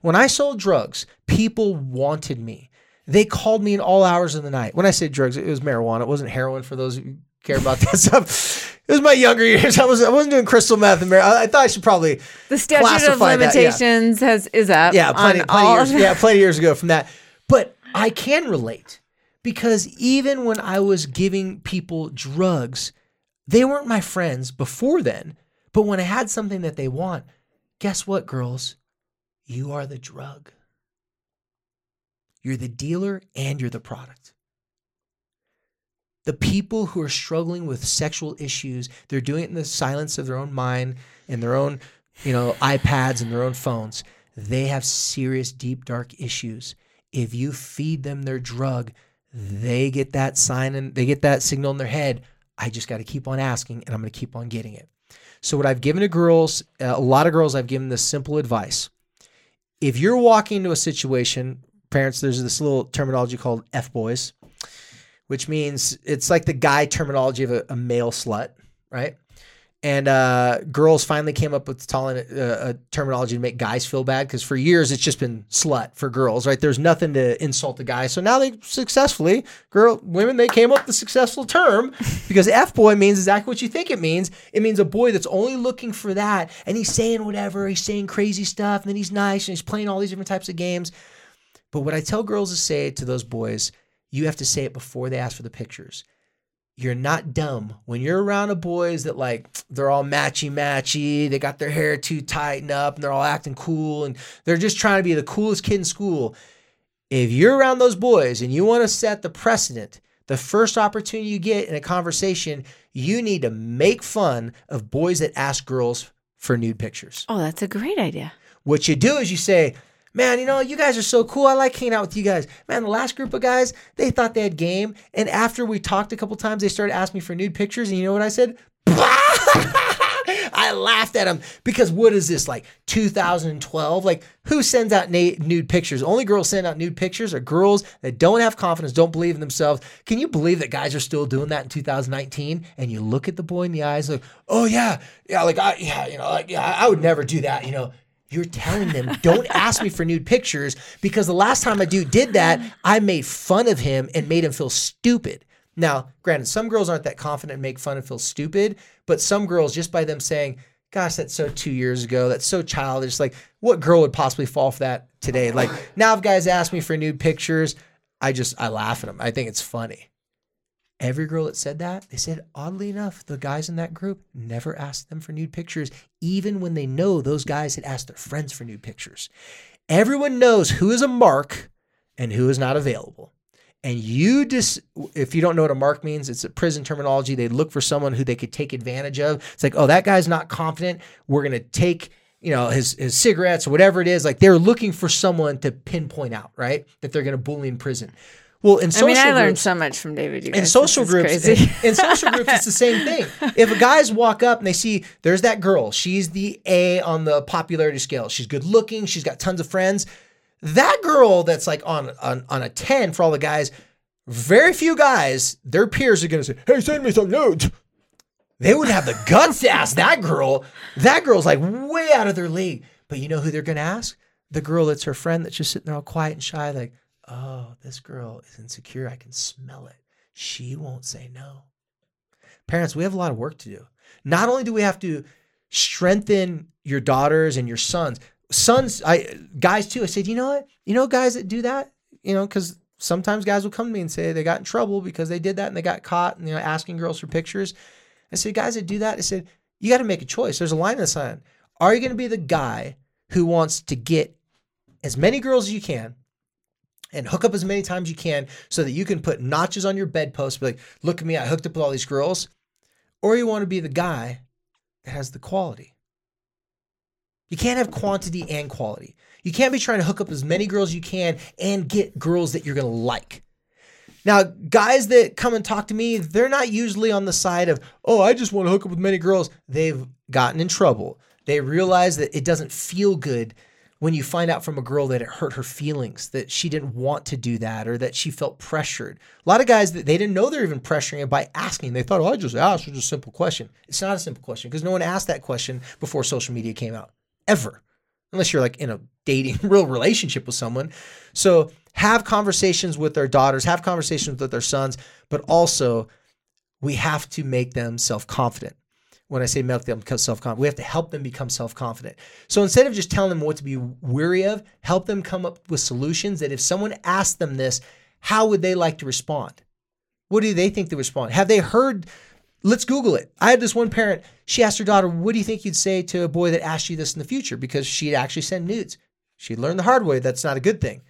When i sold drugs people wanted me. They called me in all hours of the night. When i say drugs it was marijuana. It wasn't heroin for those who care about that stuff. It was my younger years. I, was, I wasn't doing crystal meth and mar- I, I thought i should probably The statute of that, yeah. limitations has is up. yeah, plenty, plenty years. of Yeah, plenty years ago from that. But I can relate because even when I was giving people drugs, they weren't my friends before then. But when I had something that they want, guess what, girls? You are the drug. You're the dealer and you're the product. The people who are struggling with sexual issues, they're doing it in the silence of their own mind and their own, you know, iPads and their own phones. They have serious, deep, dark issues. If you feed them their drug, they get that sign and they get that signal in their head. I just got to keep on asking and I'm going to keep on getting it. So, what I've given to girls, uh, a lot of girls, I've given this simple advice. If you're walking into a situation, parents, there's this little terminology called F boys, which means it's like the guy terminology of a, a male slut, right? And uh, girls finally came up with uh, a terminology to make guys feel bad because for years it's just been slut for girls, right? There's nothing to insult the guy. So now they successfully, girl, women, they came up with the successful term because F boy means exactly what you think it means. It means a boy that's only looking for that and he's saying whatever, he's saying crazy stuff, and then he's nice and he's playing all these different types of games. But what I tell girls to say to those boys, you have to say it before they ask for the pictures you're not dumb. When you're around a boys that like they're all matchy matchy they got their hair too tightened up and they're all acting cool and they're just trying to be the coolest kid in school. If you're around those boys and you want to set the precedent the first opportunity you get in a conversation you need to make fun of boys that ask girls for nude pictures. Oh, that's a great idea. what you do is you say, man, you know, you guys are so cool. I like hanging out with you guys. Man, the last group of guys, they thought they had game. And after we talked a couple times, they started asking me for nude pictures. And you know what I said? I laughed at them because what is this, like 2012? Like, who sends out na- nude pictures? Only girls send out nude pictures are girls that don't have confidence, don't believe in themselves. Can you believe that guys are still doing that in 2019? And you look at the boy in the eyes, like, oh, yeah, yeah, like, I, yeah, you know, like, yeah, I would never do that, you know. You're telling them, don't ask me for nude pictures because the last time a dude did that, I made fun of him and made him feel stupid. Now, granted, some girls aren't that confident and make fun and feel stupid, but some girls, just by them saying, gosh, that's so two years ago, that's so childish, like what girl would possibly fall for that today? Like now if guys ask me for nude pictures, I just, I laugh at them. I think it's funny. Every girl that said that, they said, oddly enough, the guys in that group never asked them for nude pictures, even when they know those guys had asked their friends for nude pictures. Everyone knows who is a mark and who is not available. And you just, if you don't know what a mark means, it's a prison terminology. They look for someone who they could take advantage of. It's like, oh, that guy's not confident. We're going to take, you know, his, his cigarettes or whatever it is. Like they're looking for someone to pinpoint out, right? That they're going to bully in prison. Well, in I social mean, I learned groups, so much from David. You in social groups, crazy. in, in social groups, it's the same thing. If guys walk up and they see there's that girl, she's the A on the popularity scale. She's good looking. She's got tons of friends. That girl that's like on on, on a ten for all the guys. Very few guys, their peers are gonna say, "Hey, send me some nudes." They wouldn't have the guts to ask that girl. That girl's like way out of their league. But you know who they're gonna ask? The girl that's her friend that's just sitting there all quiet and shy, like, oh, this girl is insecure. I can smell it. She won't say no. Parents, we have a lot of work to do. Not only do we have to strengthen your daughters and your sons, sons, I guys too. I said, you know what? You know, guys that do that, you know, because sometimes guys will come to me and say they got in trouble because they did that and they got caught and you know asking girls for pictures. I said, guys that do that, I said, you got to make a choice. There's a line in the sign. Are you going to be the guy who wants to get as many girls as you can and hook up as many times you can so that you can put notches on your bedpost, be like, look at me, I hooked up with all these girls? Or you want to be the guy that has the quality. You can't have quantity and quality. You can't be trying to hook up as many girls as you can and get girls that you're going to like. Now, guys that come and talk to me, they're not usually on the side of, oh, I just want to hook up with many girls. They've gotten in trouble. They realize that it doesn't feel good when you find out from a girl that it hurt her feelings, that she didn't want to do that, or that she felt pressured. A lot of guys that they didn't know they're even pressuring it by asking. They thought, oh, I just asked. It's a simple question. It's not a simple question because no one asked that question before social media came out, ever, unless you're like in a dating, real relationship with someone. So have conversations with their daughters, have conversations with their sons, but also we have to make them self confident. When I say make them become self confident, we have to help them become self confident. So instead of just telling them what to be weary of, help them come up with solutions that if someone asked them this, how would they like to respond? What do they think they respond? Have they heard? Let's Google it. I had this one parent. She asked her daughter, "What do you think you'd say to a boy that asked you this in the future?" Because she'd actually send nudes. She'd learned the hard way. That's not a good thing.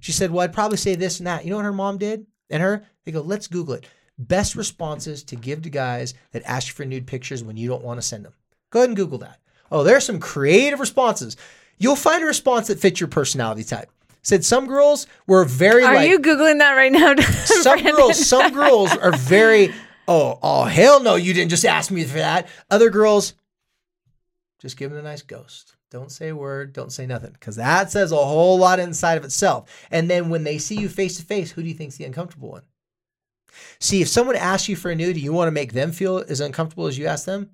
She said, "Well, I'd probably say this and that." You know what her mom did? And her, they go, "Let's Google it." Best responses to give to guys that ask you for nude pictures when you don't want to send them. Go ahead and Google that. Oh, there's some creative responses. You'll find a response that fits your personality type. Said some girls were very Are like you googling that right now? some girls, some girls are very, oh, oh, hell no, you didn't just ask me for that. Other girls, just give them a nice ghost. Don't say a word, don't say nothing, because that says a whole lot inside of itself. And then when they see you face to face, who do you think's the uncomfortable one? See, if someone asks you for a nude, you want to make them feel as uncomfortable as you ask them.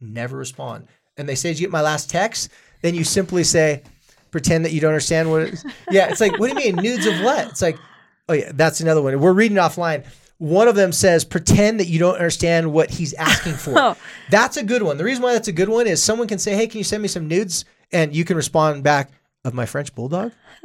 never respond. And they say, Did you get my last text? Then you simply say, pretend that you don't understand what it is. Yeah, it's like, what do you mean? Nudes of what? It's like, oh yeah, that's another one. We're reading offline. One of them says, pretend that you don't understand what he's asking for. Oh. That's a good one. The reason why that's a good one is someone can say, hey, can you send me some nudes? And you can respond back, of my French bulldog?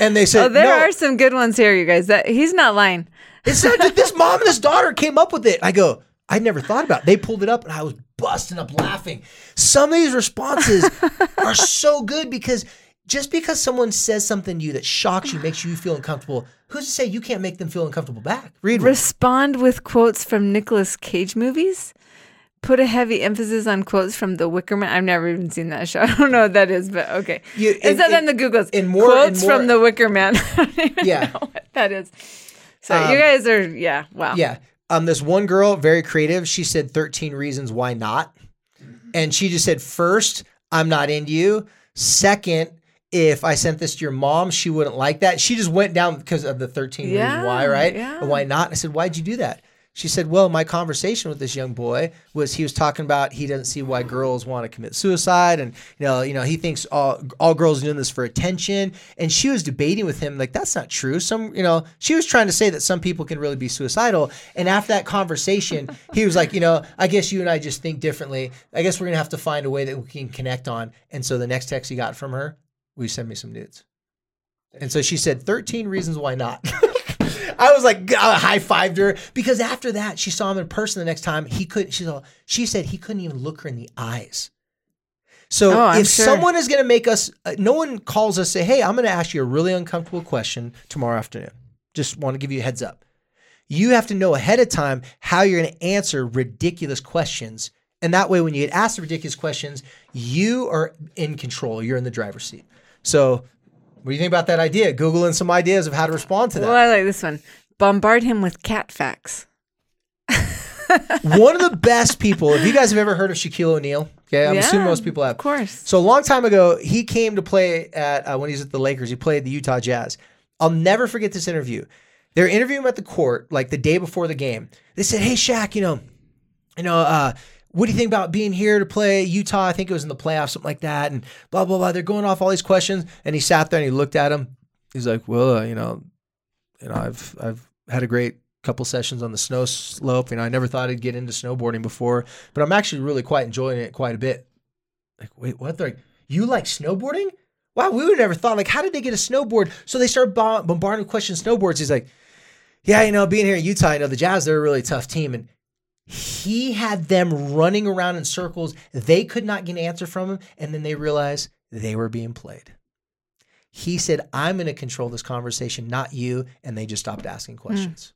and they said, Oh, there no, are some good ones here, you guys. That he's not lying. It's not that this mom and this daughter came up with it. I go, I never thought about it. They pulled it up and I was busting up laughing. Some of these responses are so good because just because someone says something to you that shocks you, makes you feel uncomfortable, who's to say you can't make them feel uncomfortable back? Read one. Respond with quotes from Nicolas Cage movies. Put a heavy emphasis on quotes from The Wicker Man. I've never even seen that show. I don't know what that is, but okay. You- is that in- the Googles? in more- quotes more- from The Wicker Man. I don't even Yeah. what that is. So Um, you guys are, yeah, wow. Yeah. Um, this one girl, very creative, she said 13 reasons why not. And she just said, first, I'm not into you. Second, if I sent this to your mom, she wouldn't like that. She just went down because of the 13 Yeah, reasons why, right? yeah. Why not? I said, why'd you do that? She said, well, my conversation with this young boy was he was talking about he doesn't see why girls want to commit suicide. And, you know, you know, he thinks all, all girls are doing this for attention. And she was debating with him, like, that's not true. Some, you know, she was trying to say that some people can really be suicidal. And after that conversation, he was like, you know, I guess you and I just think differently. I guess we're going to have to find a way that we can connect on. And so the next text he got from her, will you send me some nudes? And so she said, 13 reasons why not. I was like, I high fived her because after that, she saw him in person the next time. He couldn't, she, saw, she said he couldn't even look her in the eyes. So Oh, if sure. someone is going to make us, uh, no one calls us, say, hey, I'm going to ask you a really uncomfortable question tomorrow afternoon. Just want to give you a heads up. You have to know ahead of time how you're going to answer ridiculous questions. And that way, when you get asked the ridiculous questions, you are in control. You're in the driver's seat. So, what do you think about that idea? Googling some ideas of how to respond to that. Well, I like this one. Bombard him with cat facts. One of the best people, if you guys have ever heard of Shaquille O'Neal, okay, I'm Yeah, assuming most people have. Of course. So a long time ago, he came to play at uh, when he was at the Lakers. He played the Utah Jazz. I'll never forget this interview. They're interviewing him at the court like the day before the game. They said, "Hey Shaq, you know, you know, uh, what do you think about being here to play Utah? I think it was in the playoffs, something like that." And blah blah blah. They're going off all these questions, and he sat there and he looked at him. He's like, "Well, uh, you know, you know, I've I've had a great couple sessions on the snow slope. You know, I never thought I'd get into snowboarding before, but I'm actually really quite enjoying it quite a bit." Like, wait, what? They're like, you like snowboarding? Wow, we would never thought. Like, how did they get a snowboard? So they started bomb- bombarding questions snowboards. He's like, yeah, you know, being here in Utah, you know, the Jazz, they're a really tough team. And he had them running around in circles. They could not get an answer from him. And then they realized they were being played. He said, I'm going to control this conversation, not you. And they just stopped asking hmm. questions.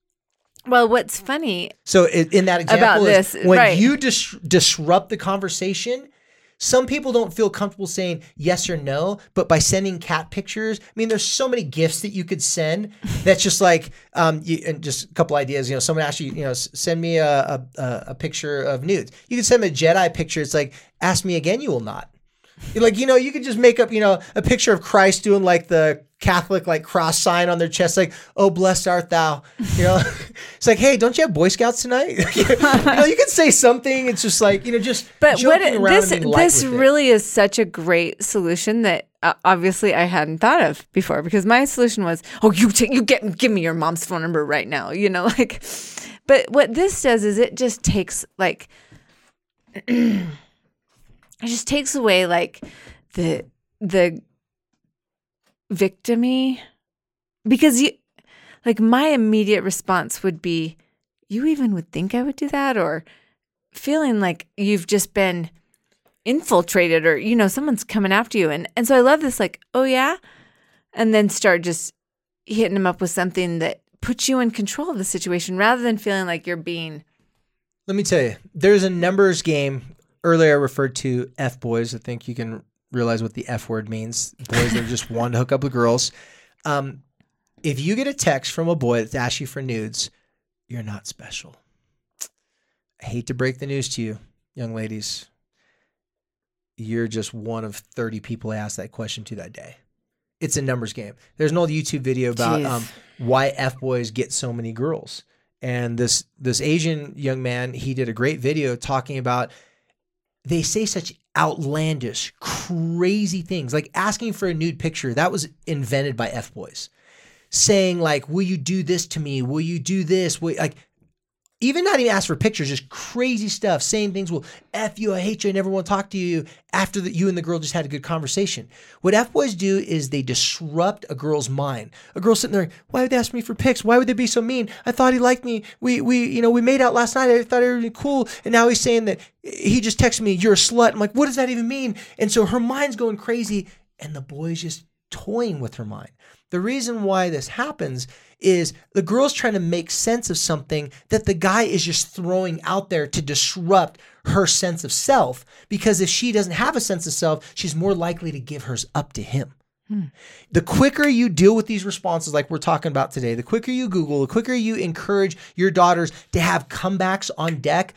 Well, what's funny So in that example, About is this, when right. you dis- disrupt the conversation, some people don't feel comfortable saying yes or no, but by sending cat pictures, I mean, there's so many gifts that you could send. That's just like, um, you, and just a couple ideas. You know, someone asked you, you know, send me a, a a picture of nudes. You can send them a Jedi picture. It's like, ask me again, you will not. You're like, you know, you could just make up, you know, a picture of Christ doing like the Catholic like cross sign on their chest, like, oh, blessed art thou. You know, it's like, hey, don't you have Boy Scouts tonight? you know, you can say something. It's just like, you know, just But what it- this and being light this really is such a great solution that uh, obviously I hadn't thought of before because my solution was, oh, you take you get give me your mom's phone number right now, you know, like. But what this does is it just takes like, it just takes away like the the victimy because you like my immediate response would be you even would think I would do that or feeling like you've just been infiltrated or you know someone's coming after you and and so I love this like oh yeah and then start just hitting them up with something that puts you in control of the situation rather than feeling like you're being Let me tell you, there's a numbers game. Earlier, I referred to F boys. I think you can realize what the F word means. Boys that just want to hook up with girls. Um, if you get a text from a boy that asks you for nudes, you're not special. I hate to break the news to you, young ladies. You're just one of 30 people I asked that question to that day. It's a numbers game. There's an old YouTube video about um, why F boys get so many girls. and this this Asian young man, he did a great video talking about they say such outlandish, crazy things, like asking for a nude picture. That was invented by F boys. Saying like, "Will you do this to me? Will you do this?" Will, like even not even ask for pictures, just crazy stuff, saying things, well, F you, I hate you, I never want to talk to you after that you and the girl just had a good conversation. What F boys do is they disrupt a girl's mind. A girl sitting there, why would they ask me for pics? Why would they be so mean? I thought he liked me. We we you know, we made out last night. I thought it was cool. And now he's saying that he just texted me, you're a slut. I'm like, what does that even mean? And so her mind's going crazy, and the boy's just toying with her mind. The reason why this happens is the girl's trying to make sense of something that the guy is just throwing out there to disrupt her sense of self. Because if she doesn't have a sense of self, she's more likely to give hers up to him. Hmm. The quicker you deal with these responses, like we're talking about today, the quicker you Google, the quicker you encourage your daughters to have comebacks on deck.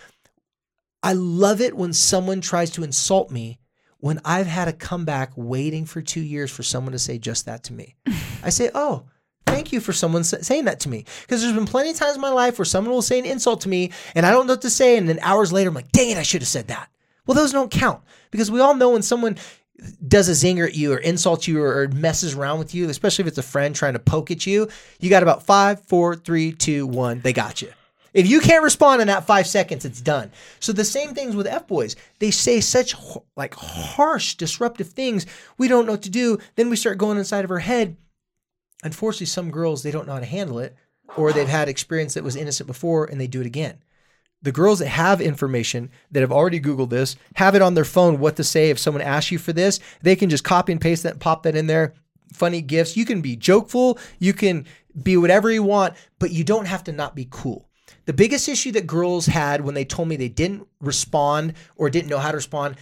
I love it when someone tries to insult me when I've had a comeback waiting for two years for someone to say just that to me. I say, oh, thank you for someone saying that to me. Because there's been plenty of times in my life where someone will say an insult to me and I don't know what to say. And then hours later, I'm like, dang it, I should have said that. Well, those don't count because we all know when someone does a zinger at you or insults you or, messes around with you, especially if it's a friend trying to poke at you, you got about five, four, three, two, one. They got you. If you can't respond in that five seconds, it's done. So the same things with F boys. They say such like harsh, disruptive things. We don't know what to do. Then we start going inside of our head. Unfortunately, some girls they don't know how to handle it, or they've had experience that was innocent before and they do it again. The girls that have information that have already Googled this, have it on their phone what to say if someone asks you for this, they can just copy and paste that and pop that in there. Funny gifts. You can be jokeful, you can be whatever you want, but you don't have to not be cool. The biggest issue that girls had when they told me they didn't respond or didn't know how to respond,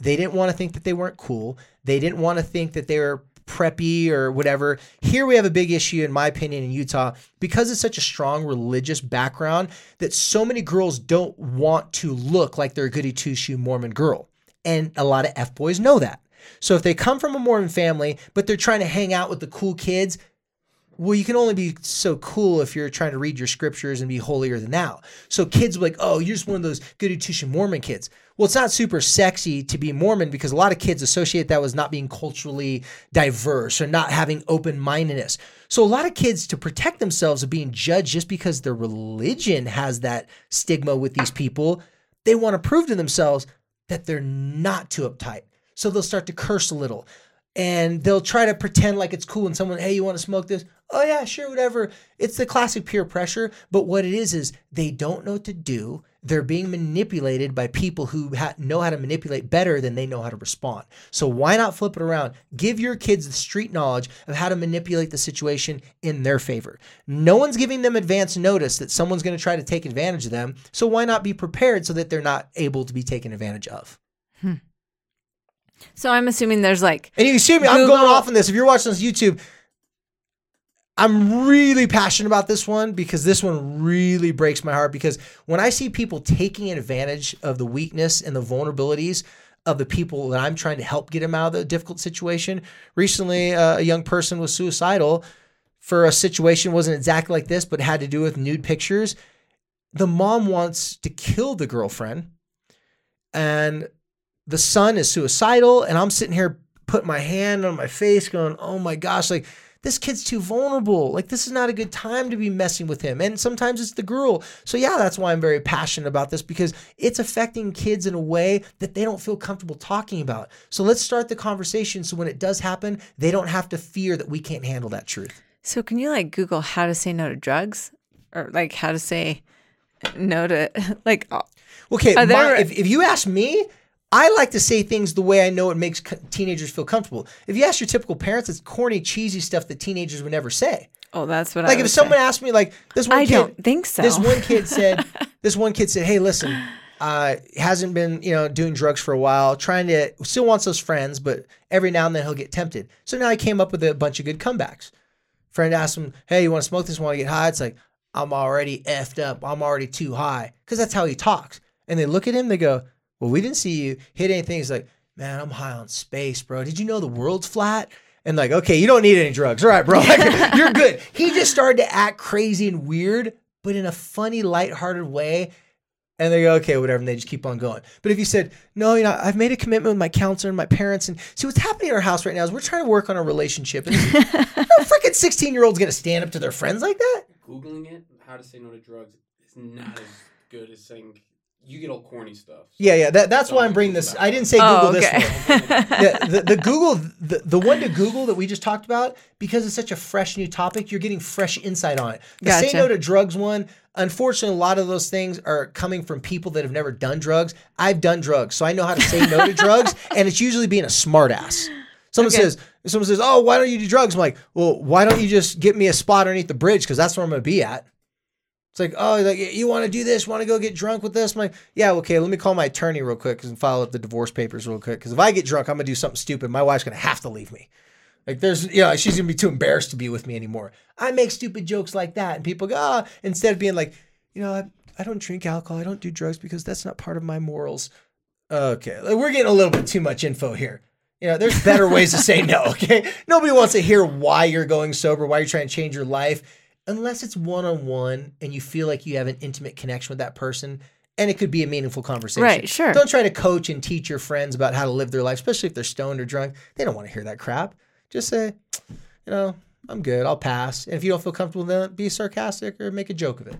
they didn't want to think that they weren't cool. They didn't want to think that they were preppy or whatever. Here we have a big issue, in my opinion, in Utah because it's such a strong religious background that so many girls don't want to look like they're a goody two shoe Mormon girl. And a lot of F boys know that. So if they come from a Mormon family, but they're trying to hang out with the cool kids, well, you can only be so cool if you're trying to read your scriptures and be holier than thou. So kids will be like, oh, you're just one of those goody two shoe Mormon kids. Well, it's not super sexy to be Mormon because a lot of kids associate that with not being culturally diverse or not having open mindedness. So a lot of kids, to protect themselves of being judged just because their religion has that stigma with these people, they want to prove to themselves that they're not too uptight. So they'll start to curse a little and they'll try to pretend like it's cool and someone, hey, you want to smoke this? Oh, yeah, sure, whatever. It's the classic peer pressure. But what it is, is they don't know what to do. They're being manipulated by people who ha- know how to manipulate better than they know how to respond. So why not flip it around? Give your kids the street knowledge of how to manipulate the situation in their favor. No one's giving them advance notice that someone's going to try to take advantage of them. So why not be prepared so that they're not able to be taken advantage of? Hmm. So I'm assuming there's like, and you see me, Google. I'm going off on this. If you're watching this YouTube, I'm really passionate about this one because this one really breaks my heart. Because when I see people taking advantage of the weakness and the vulnerabilities of the people that I'm trying to help get them out of the difficult situation, recently uh, a young person was suicidal for a situation wasn't exactly like this, but had to do with nude pictures. The mom wants to kill the girlfriend, and the son is suicidal, and I'm sitting here putting my hand on my face, going, "Oh my gosh!" Like this kid's too vulnerable. Like this is not a good time to be messing with him. And sometimes it's the girl. So yeah, that's why I'm very passionate about this because it's affecting kids in a way that they don't feel comfortable talking about. So let's start the conversation so when it does happen, they don't have to fear that we can't handle that truth. So can you like Google how to say no to drugs or like how to say no to like uh, Okay, my, if, if you ask me, I like to say things the way I know it makes teenagers feel comfortable. If you ask your typical parents, it's corny, cheesy stuff that teenagers would never say. Oh, that's what like I like. if someone say. asked me like this one I kid, don't think so. This one kid said, this one kid said, "Hey, listen, uh, hasn't been you know doing drugs for a while, trying to still wants those friends, but every now and then he'll get tempted. So now he came up with a bunch of good comebacks. Friend asked him, "Hey, you want to smoke this? Want to get high?" It's like I'm already effed up. I'm already too high because that's how he talks. And they look at him, they go well, we didn't see you hit anything. He's like, man, I'm high on space, bro. Did you know the world's flat? And like, okay, you don't need any drugs. All right, bro. Like, you're good. He just started to act crazy and weird but in a funny, lighthearted way. And they go, okay, whatever, and they just keep on going. But if you said, no, you know, I've made a commitment with my counselor and my parents, and see what's happening in our house right now is we're trying to work on a relationship. And no freaking 16 year old's gonna stand up to their friends like that. Googling it, how to say no to drugs, is not as good as saying you get all corny stuff. Yeah, yeah. That, that's why I'm bringing this. I didn't say Google Oh, this okay. one. the, the, the Google, the, the one to Google that we just talked about, because it's such a fresh new topic, you're getting fresh insight on it. The say no to drugs one, unfortunately, a lot of those things are coming from people that have never done drugs. I've done drugs, so I know how to say no to drugs, and it's usually being a smartass. Someone Okay. says, someone says, "Oh, why don't you do drugs?" I'm like, "Well, why don't you just get me a spot underneath the bridge? Because that's where I'm going to be at." It's like, oh, like you want to do this? Want to go get drunk with this? I'm like, yeah, okay. Let me call my attorney real quick and file up the divorce papers real quick. Because if I get drunk, I'm gonna do something stupid. My wife's gonna have to leave me. Like, there's, you know, she's gonna be too embarrassed to be with me anymore. I make stupid jokes like that, and people go, ah, instead of being like, you know, I, I don't drink alcohol, I don't do drugs because that's not part of my morals. Okay, like, we're getting a little bit too much info here. You know, there's better ways to say no. Okay, nobody wants to hear why you're going sober, why you're trying to change your life unless it's one on one and you feel like you have an intimate connection with that person and it could be a meaningful conversation. Right, sure. Don't try to coach and teach your friends about how to live their life, especially if they're stoned or drunk. They don't want to hear that crap. Just say, you know, I'm good. I'll pass. And if you don't feel comfortable, then be sarcastic or make a joke of it.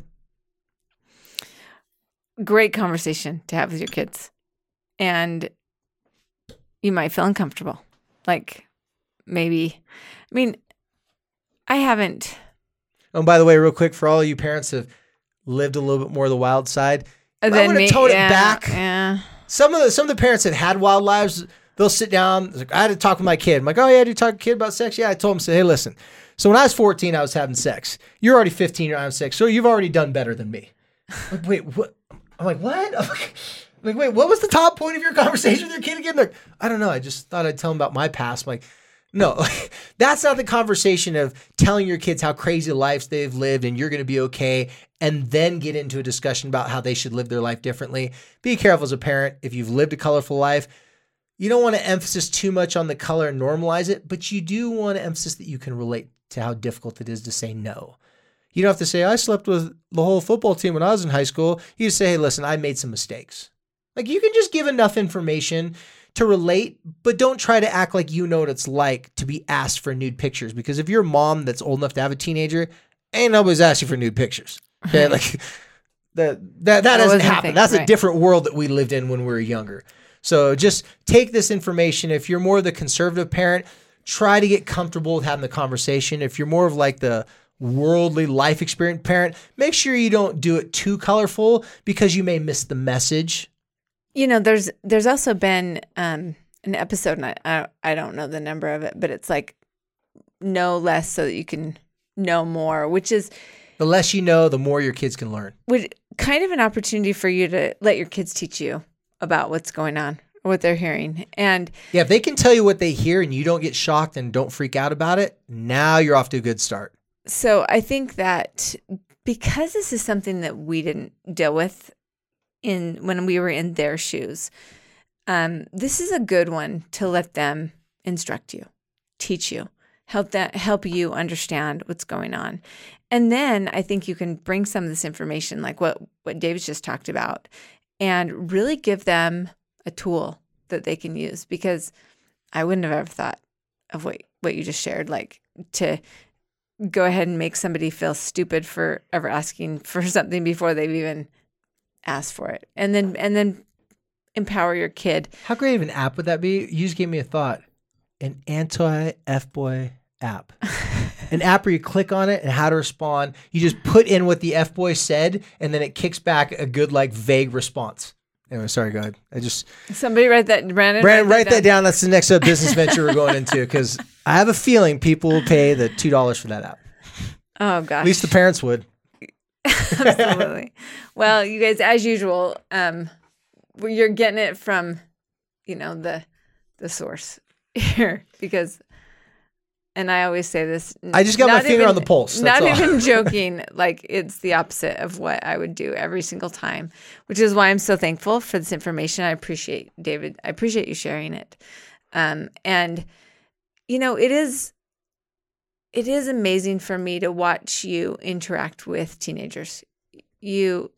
Great conversation to have with your kids. And you might feel uncomfortable. Like maybe, I mean, I haven't. Oh, and by the way, real quick, for all you parents that have lived a little bit more of the wild side, uh, I then wanna me- tone it back. Yeah. some of the some of the parents that had wild lives, they'll sit down. Like, I had to talk with my kid. I'm like, oh yeah, did you talk to kid about sex? Yeah, I told him. Say, hey, listen. So when I was 14, I was having sex. You're already 15. You're having sex. So you've already done better than me. Like, wait, what? I'm like, what? I'm like, I'm like, wait, what was the top point of your conversation with your kid again? They're Like, I don't know. I just thought I'd tell him about my past. I'm like, no, that's not the conversation of telling your kids how crazy lives they've lived and you're going to be okay, and then get into a discussion about how they should live their life differently. Be careful as a parent. If you've lived a colorful life, you don't want to emphasize too much on the color and normalize it, but you do want to emphasize that you can relate to how difficult it is to say no. You don't have to say, I slept with the whole football team when I was in high school. You just say, hey, listen, I made some mistakes. Like you can just give enough information to relate, but don't try to act like you know what it's like to be asked for nude pictures. Because if you're a mom that's old enough to have a teenager, ain't nobody's asking for nude pictures. Okay, like that that that doesn't happen. thing, That's a different world that we lived in when we were younger. So just take this information. If you're more of the conservative parent, try to get comfortable with having the conversation. If you're more of like the worldly life experience parent, make sure you don't do it too colorful because you may miss the message. You know, there's there's also been um, an episode, and I, I don't know the number of it, but it's like know less so that you can know more, which is The less you know, the more your kids can learn. would kind of an opportunity for you to let your kids teach you about what's going on, what they're hearing, and Yeah, if they can tell you what they hear and you don't get shocked and don't freak out about it, now you're off to a good start. so I think that because this is something that we didn't deal with in when we were in their shoes, um, this is a good one to let them instruct you, teach you, help that help you understand what's going on. And then I think you can bring some of this information, like what what David's just talked about, and really give them a tool that they can use. Because I wouldn't have ever thought of what what you just shared, like to go ahead and make somebody feel stupid for ever asking for something before they've even asked for it, and then and then empower your kid. How great of an app would that be? You just gave me a thought. An anti F boy app. an app where you click on it and how to respond. You just put in what the F boy said, and then it kicks back a good, like, vague response. Anyway, sorry, go ahead. I just Somebody write that, Brandon. Brandon, write that down. That's the next uh, business venture we're going into because I have a feeling people will pay the two dollars for that app. Oh gosh, At least the parents would. absolutely. well, you guys, as usual, um, you're getting it from, you know, the the source here because, and I always say this. I just got my finger even- on the pulse. That's not all. even joking. Like it's the opposite of what I would do every single time, which is why I'm so thankful for this information. I appreciate David. I appreciate you sharing it. Um, and you know, it is it is amazing for me to watch you interact with teenagers. you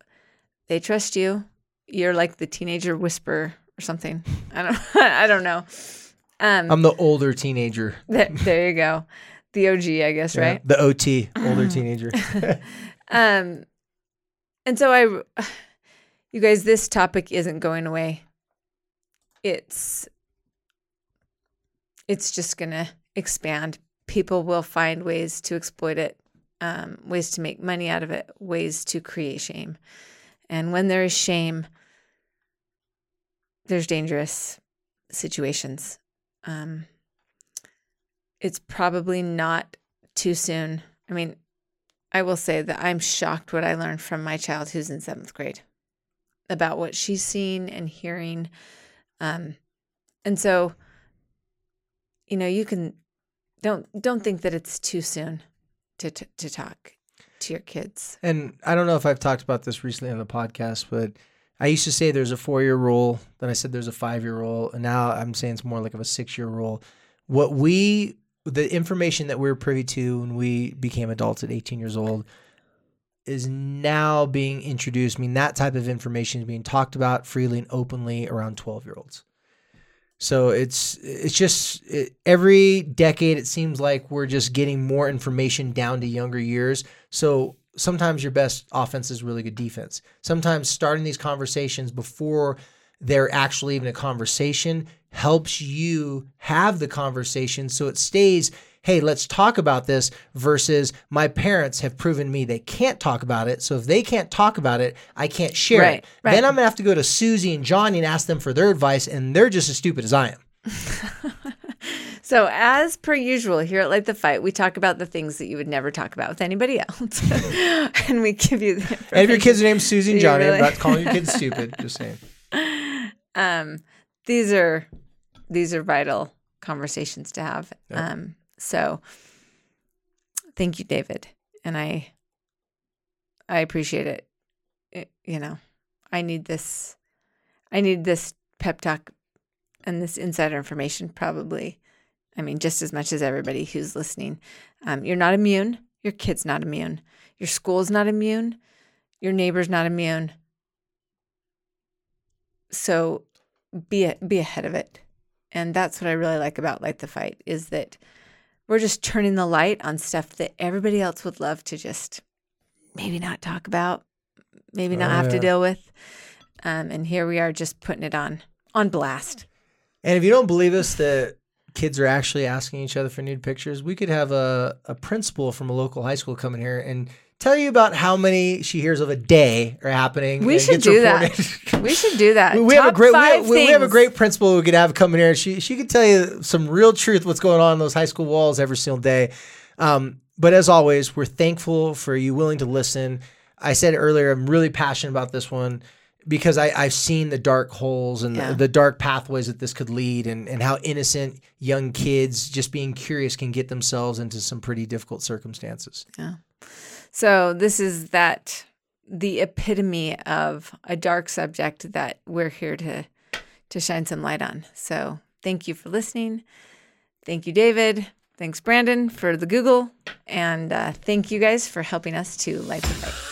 they trust you. You're like the teenager whisperer or something. I don't I don't know. Um I'm the older teenager. there, there you go. The OG, I guess, Yeah, right? The OT, older teenager. Um, and so I, you guys, this topic isn't going away. It's, it's just gonna expand. People will find ways to exploit it, um, ways to make money out of it, ways to create shame. And when there is shame, there's dangerous situations. Um, it's probably not too soon. I mean, I will say that I'm shocked what I learned from my child who's in seventh grade about what she's seen and hearing. Um, and so, you know, you can don't don't think that it's too soon to to, to talk to your kids. And I don't know if I've talked about this recently on the podcast, but I used to say there's a four year rule. Then I said there's a five year rule. And now I'm saying it's more like of a six year rule. What we, the information that we were privy to when we became adults at 18 years old is now being introduced. I mean, that type of information is being talked about freely and openly around 12 year olds. So it's it's just it, every decade it seems like we're just getting more information down to younger years. So sometimes your best offense is really good defense. Sometimes starting these conversations before they're actually even a conversation helps you have the conversation so it stays hey let's talk about this versus my parents have proven me they can't talk about it. So if they can't talk about it i can't share Right, it. right. then i'm gonna have to go to susie and johnny and ask them for their advice and they're just as stupid as i am. So, as per usual, here at Light the Fight, we talk about the things that you would never talk about with anybody else, and we give you the. and if your kids are named susie and johnny. Really- i'm not calling your kids stupid just saying. Um, these are these are vital conversations to have. Um, so, thank you, David, and I I appreciate it. It- You know, I need this. I need this pep talk and this insider information probably. I mean, just as much as everybody who's listening. Um, you're not immune. Your kid's not immune. Your school's not immune. Your neighbor's not immune. So be a, be ahead of it. And that's what I really like about Light the Fight is that we're just turning the light on stuff that everybody else would love to just maybe not talk about, maybe not Oh, have to deal with. Um, and here we are just putting it on on blast. And if you don't believe us that kids are actually asking each other for nude pictures, we could have a, a principal from a local high school come in here and tell you about how many she hears of a day are happening. We should do that. We should do that. We, we have a great we have, we have a great principal we could have come in here. She she could tell you some real truth what's going on in those high school walls every single day. Um, but as always, we're thankful for you willing to listen. I said earlier, I'm really passionate about this one because I, I've seen the dark holes and Yeah. the, the dark pathways that this could lead, and, and how innocent young kids just being curious can get themselves into some pretty difficult circumstances. So this is that the epitome of a dark subject that we're here to to shine some light on. So thank you for listening. Thank you, David. Thanks, Brandon, for the Google, and uh, thank you guys for helping us to light the fight.